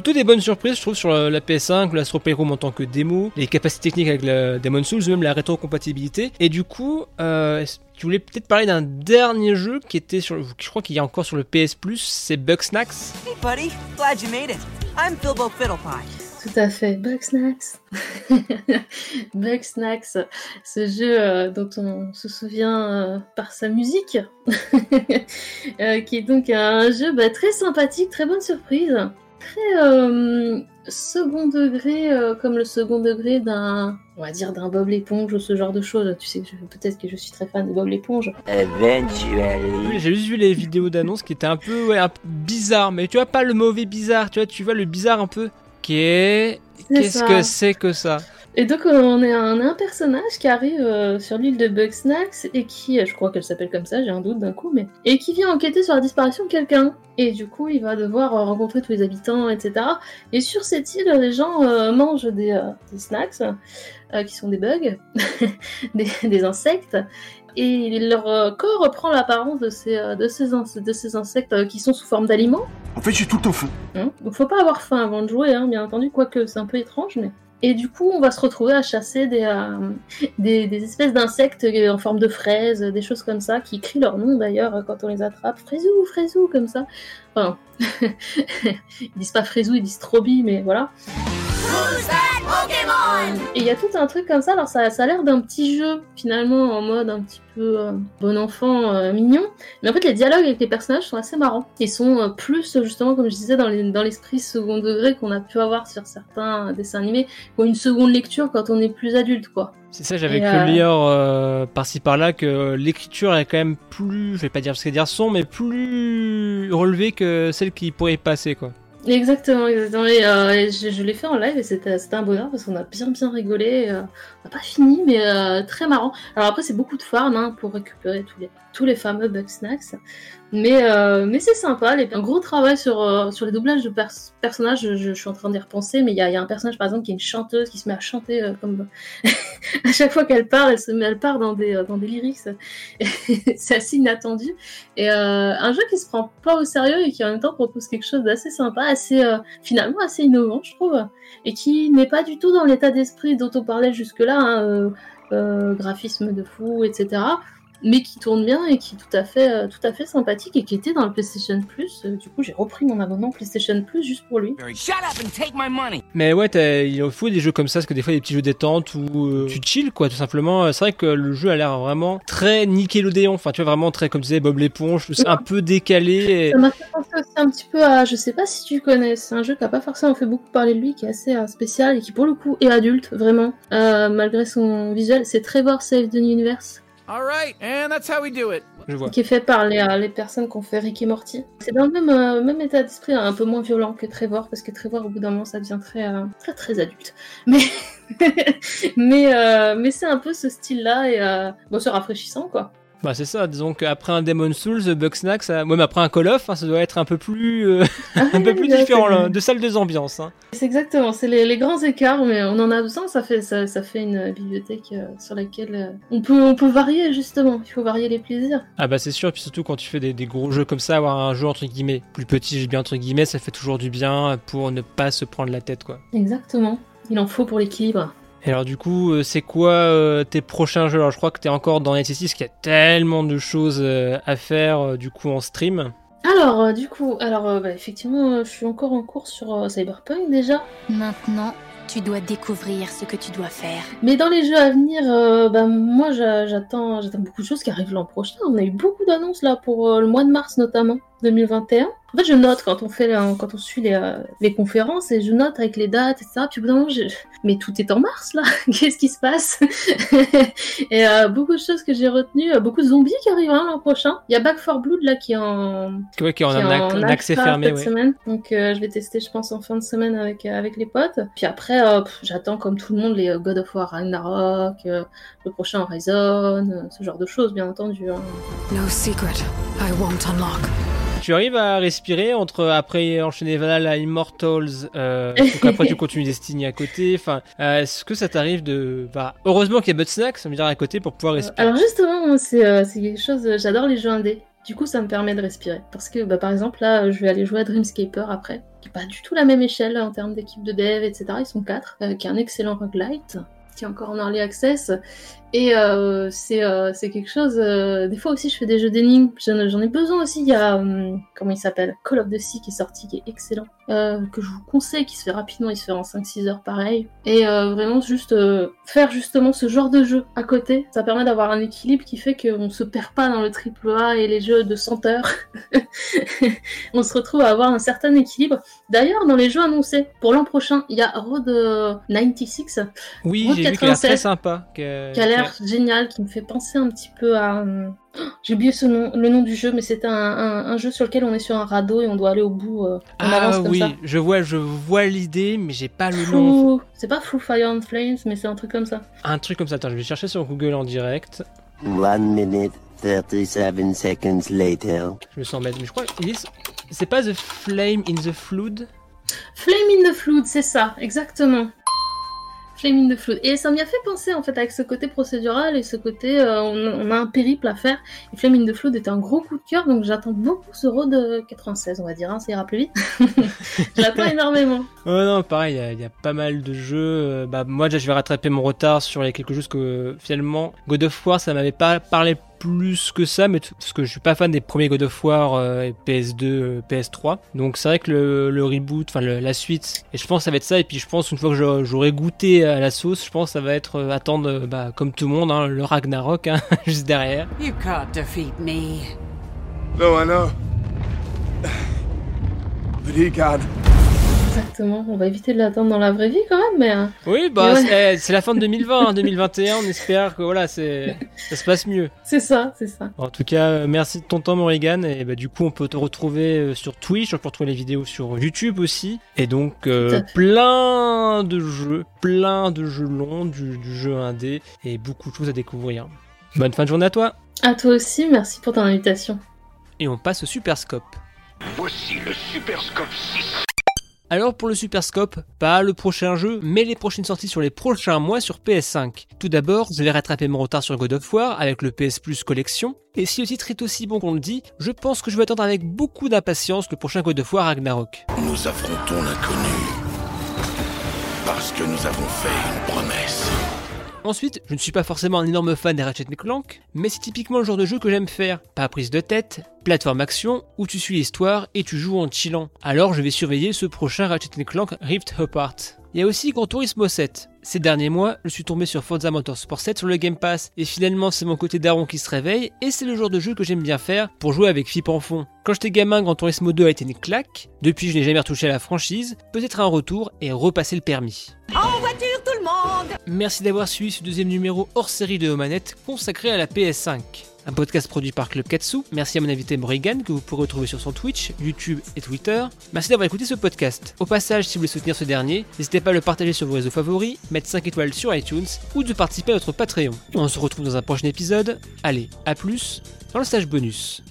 Speaker 1: Plutôt des bonnes surprises, je trouve, sur la la PS5, l'Astro Playroom en tant que démo, les capacités techniques avec le Demon Souls, même la rétrocompatibilité. Et du coup, euh, tu voulais peut-être parler d'un dernier jeu qui était sur, le- je crois qu'il y a encore sur le PS Plus, c'est Bugsnax.
Speaker 27: Hey, buddy. Glad you made it. I'm Bilbo Fiddlepie.
Speaker 20: Tout à fait, Bugsnax. Bugsnax, ce jeu euh, dont on se souvient euh, par sa musique, Euh, qui est donc un jeu bah, très sympathique, très bonne surprise, très euh, second degré, euh, comme le second degré d'un, on va dire, d'un Bob l'éponge ou ce genre de choses. Tu sais, que peut-être que je suis très fan de Bob l'éponge.
Speaker 21: Eventually.
Speaker 1: J'ai juste vu les vidéos d'annonce qui étaient un peu, ouais, un peu bizarres, mais tu vois pas le mauvais bizarre, tu vois, tu vois le bizarre un peu. Qui est,
Speaker 20: C'est
Speaker 1: qu'est-ce que c'est que ça?
Speaker 20: Et donc on est un, personnage qui arrive euh, sur l'île de Bugsnax et qui, euh, je crois qu'elle s'appelle comme ça, j'ai un doute d'un coup, mais et qui vient enquêter sur la disparition de quelqu'un. Et du coup, il va devoir euh, rencontrer tous les habitants, etc. Et sur cette île, les gens euh, mangent des, euh, des snacks qui sont des bugs, des, des insectes. Et leur corps prend l'apparence de ces, de ces, ins- de ces insectes qui sont sous forme d'aliments.
Speaker 16: En fait, j'ai tout temps faim.
Speaker 20: Hein? Donc faut pas avoir faim avant de jouer, hein, bien entendu, quoique c'est un peu étrange, mais... Et du coup, on va se retrouver à chasser des, euh, des, espèces d'insectes euh, en forme de fraises, des choses comme ça, qui crient leur nom d'ailleurs euh, quand on les attrape. Fraisou, fraisou, comme ça. Enfin, ils disent pas fraisou, ils disent trobi, mais voilà. Et il y a tout un truc comme ça, alors ça, ça a l'air d'un petit jeu, finalement, en mode un petit peu euh, bon enfant, euh, mignon. Mais en fait, les dialogues avec les personnages sont assez marrants. Ils sont euh, plus, justement, comme je disais, dans les- dans l'esprit second degré qu'on a pu avoir sur certains dessins animés, ont une seconde lecture quand on est plus adulte, quoi.
Speaker 1: C'est ça, j'avais cru lire par-ci par-là que l'écriture est quand même plus, je vais pas dire ce qu'elle dire son, mais plus relevée que celle qui pourrait passer, quoi.
Speaker 20: Exactement, exactement. Et, euh, je, l'ai fait en live et c'était c'était un bonheur parce qu'on a bien bien rigolé. euh, on n'a pas fini, mais euh, très marrant. Alors après, c'est beaucoup de farm hein, pour récupérer tous les, tous les fameux bug snacks. Mais, euh, mais c'est sympa. Les, un gros travail sur, euh, sur les doublages de pers- personnages. Je, je suis en train d'y repenser, mais il y a, y a un personnage par exemple qui est une chanteuse qui se met à chanter euh, comme. à chaque fois qu'elle parle, elle se met, elle part dans des, euh, dans des lyrics. c'est assez inattendu. Et euh, un jeu qui se prend pas au sérieux et qui en même temps propose quelque chose d'assez sympa, assez euh, finalement assez innovant, je trouve, et qui n'est pas du tout dans l'état d'esprit dont on parlait jusque-là, hein, euh, euh, graphisme de fou, etc. Mais qui tourne bien et qui est tout à fait, euh, tout à fait sympathique et qui était dans le PlayStation Plus. Euh, du coup, j'ai repris mon abonnement PlayStation Plus juste pour lui.
Speaker 27: Shut up and take my money.
Speaker 1: Mais ouais, t'as- il faut des jeux comme ça, parce que des fois, il y a des petits jeux détente où euh, tu chill, quoi, tout simplement. C'est vrai que le jeu a l'air vraiment très Nickelodeon, enfin, tu vois, vraiment très, comme tu disais, Bob l'éponge, tout ça, un peu décalé. et-
Speaker 20: Ça m'a fait penser aussi un petit peu à, je sais pas si tu connais, c'est un jeu qui a pas forcément fait beaucoup parler de lui, qui est assez euh, spécial et qui pour le coup est adulte, vraiment, Euh, malgré son visuel. C'est Trevor Save the Universe.
Speaker 28: All right, and that's how we do it.
Speaker 1: Je vois.
Speaker 20: qui est fait par les, euh, les personnes qui ont fait Rick et Morty. C'est dans le même, euh, même état d'esprit, un peu moins violent que Trevor, parce que Trevor, au bout d'un moment, ça devient très, euh, très, très adulte. Mais, mais, euh, mais c'est un peu ce style-là, et euh, bon, c'est rafraîchissant, quoi.
Speaker 1: Bah, c'est ça, disons qu'après un Demon Souls, Bugsnax, ça... mais après un Call of, hein, ça doit être un peu plus, euh, un peu plus différent, là, de salle de ambiance. Hein.
Speaker 20: C'est exactement, c'est les, les grands écarts, mais on en a besoin, ça fait, ça, ça fait une bibliothèque euh, sur laquelle euh, on, peut, on peut varier, justement. Il faut varier les plaisirs.
Speaker 1: Ah bah c'est sûr, et puis surtout quand tu fais des, des gros jeux comme ça, avoir un jeu entre guillemets plus petit, j'ai bien entre guillemets, ça fait toujours du bien pour ne pas se prendre la tête quoi.
Speaker 20: Exactement. Il en faut pour l'équilibre.
Speaker 1: Et alors du coup, euh, c'est quoi euh, tes prochains jeux? Alors je crois que t'es encore dans NC6, parce qu'il y a tellement de choses euh, à faire euh, du coup en stream.
Speaker 20: Alors, euh, du coup, alors, euh, bah, effectivement, euh, je suis encore en cours sur euh, Cyberpunk déjà.
Speaker 29: Maintenant, tu dois découvrir ce que tu dois faire.
Speaker 20: Mais dans les jeux à venir, euh, bah, moi j'a- j'attends j'attends beaucoup de choses qui arrivent l'an prochain. On a eu beaucoup d'annonces là pour euh, le mois de mars notamment, 2021. En fait, je note quand on fait, la- quand on suit les, euh, les conférences et je note avec les dates, etc. Puis au bout d'un moment, je... mais tout est en mars là. Qu'est-ce qui se passe? Et euh, beaucoup de choses que j'ai retenues, euh, beaucoup de zombies qui arrivent hein, l'an prochain. Il y a Back 4 Blood là qui est en
Speaker 1: Ouais, qui est en
Speaker 20: qui est
Speaker 1: un accès fermé,
Speaker 20: cette
Speaker 1: ouais.
Speaker 20: semaine. Donc euh, je vais tester, je pense, en fin de semaine avec, euh, avec les potes. Puis après, euh, j'attends comme tout le monde les euh, God of War Ragnarok, euh, le prochain Horizon, euh, ce genre de choses, bien entendu. hein.
Speaker 29: No secret I won't unlock.
Speaker 1: Tu arrives à respirer entre après enchaîner Valhalla, Immortals, euh, donc après tu continues Destiny à côté. Enfin, euh, est-ce que ça t'arrive de, bah, heureusement qu'il y a Bugsnax, ça me dire à côté pour pouvoir respirer.
Speaker 20: Alors justement, c'est euh, quelque chose, euh, j'adore les jeux indés. Du coup, ça me permet de respirer. Parce que, bah, par exemple, là, je vais aller jouer à Dreamscaper après, qui est pas du tout la même échelle en termes d'équipe de dev, etc. Ils sont quatre, qui est un excellent roguelite, qui est encore en early access. Et euh, c'est euh, c'est quelque chose. euh, des fois aussi, je fais des jeux d'énigmes. J'en ai besoin aussi. Il y a hum, comment il s'appelle? Call of the Sea qui est sorti, qui est excellent, euh, que je vous conseille, qui se fait rapidement. Il se fait en 5-6 heures, pareil. Et euh, vraiment juste euh, faire justement ce genre de jeu à côté, ça permet d'avoir un équilibre qui fait qu'on se perd pas dans le triple A et les jeux de 100 heures. On se retrouve à avoir un certain équilibre. D'ailleurs, dans les jeux annoncés pour l'an prochain, il y a Road euh, 96.
Speaker 1: Oui,
Speaker 20: Road
Speaker 1: j'ai vu qu'elle est très
Speaker 20: 96,
Speaker 1: sympa. que-
Speaker 20: génial, qui me fait penser un petit peu à. euh, J'ai oublié ce nom, le nom du jeu, mais c'était un, un- un jeu sur lequel on est sur un radeau et on doit aller au bout. euh, on avance
Speaker 1: Ah
Speaker 20: comme
Speaker 1: oui,
Speaker 20: ça.
Speaker 1: je vois, je vois l'idée, mais j'ai pas le nom.
Speaker 20: C'est pas Full Fire and Flames, mais c'est un truc comme ça.
Speaker 1: Un truc comme ça. Attends, je vais chercher sur Google en direct.
Speaker 23: One minute, 37 seconds later.
Speaker 1: Je me sens bête, mais je crois. C'est pas The Flame in the Flood?
Speaker 20: Flame in the Flood, c'est ça, exactement. Flame in the Flood. Et ça m'y a fait penser en fait avec ce côté procédural et ce côté euh, on, a un périple à faire. Et Flame in the Flood est un gros coup de cœur, donc j'attends beaucoup ce road euh, 96, on va dire, hein, ça ira plus vite. J'attends énormément.
Speaker 1: Ouais, non, pareil, il y y, a pas mal de jeux. euh, bah, moi, déjà, je vais rattraper mon retard sur les quelques jeux que euh, finalement, God of War, ça m'avait pas parlé plus que ça, mais parce que je suis pas fan des premiers God of War euh, et PS2, euh, PS3. Donc, c'est vrai que le, le reboot, enfin la suite, et je pense que ça va être ça. Et puis, je pense une fois que j'aurai- goûté à la sauce, je pense que ça va être euh, attendre, euh, bah, comme tout le monde, hein, le Ragnarok, hein, juste derrière.
Speaker 21: You can't defeat me.
Speaker 15: No, I know. But he can.
Speaker 20: Exactement, on va éviter de l'attendre dans la vraie vie quand même, mais. euh,
Speaker 1: Oui, bah,
Speaker 20: Mais ouais.
Speaker 1: c'est eh, c'est la fin de 2020, hein, 2021. On espère que voilà, c'est ça se passe mieux.
Speaker 20: C'est ça, c'est ça.
Speaker 1: En tout cas, euh, merci de ton temps, Morrigan. Et bah, du coup, on peut te retrouver euh, sur Twitch, on peut retrouver les vidéos sur YouTube aussi. Et donc, euh, plein de jeux, plein de jeux longs, du, du jeu indé, et beaucoup de choses à découvrir. Bonne fin de journée à toi.
Speaker 20: À toi aussi, merci pour ton invitation.
Speaker 1: Et on passe au Super Scope.
Speaker 15: Voici le Super Scope 6.
Speaker 1: Alors pour le Super Scope, pas le prochain jeu, mais les prochaines sorties sur les prochains mois sur PS5. Tout d'abord, je vais rattraper mon retard sur God of War avec le PS Plus Collection. Et si le titre est aussi bon qu'on le dit, je pense que je vais attendre avec beaucoup d'impatience le prochain God of War Ragnarok.
Speaker 26: Nous affrontons l'inconnu. Parce que nous avons fait une promesse.
Speaker 1: Ensuite, je ne suis pas forcément un énorme fan des Ratchet Clank, mais c'est typiquement le genre de jeu que j'aime faire. Pas prise de tête, plateforme action, où tu suis l'histoire et tu joues en chillant. Alors je vais surveiller ce prochain Ratchet Clank Rift Apart. Il y a aussi Gran Turismo 7. Ces derniers mois, je suis tombé sur Forza Motorsport 7 sur le Game Pass, et finalement c'est mon côté daron qui se réveille, et c'est le genre de jeu que j'aime bien faire pour jouer avec FIP en fond. Quand j'étais gamin, Gran Turismo 2 a été une claque, depuis je n'ai jamais retouché à la franchise, peut-être un retour et repasser le permis.
Speaker 17: En voiture, tout le monde
Speaker 1: Merci d'avoir suivi ce deuxième numéro hors série de Omanette consacré à la PS5. Un podcast produit par Club Katsu. Merci à mon invité Morrigan que vous pourrez retrouver sur son Twitch, YouTube et Twitter. Merci d'avoir écouté ce podcast. Au passage, si vous voulez soutenir ce dernier, n'hésitez pas à le partager sur vos réseaux favoris, mettre 5 étoiles sur iTunes ou de participer à notre Patreon. On se retrouve dans un prochain épisode. Allez, à plus dans le stage bonus.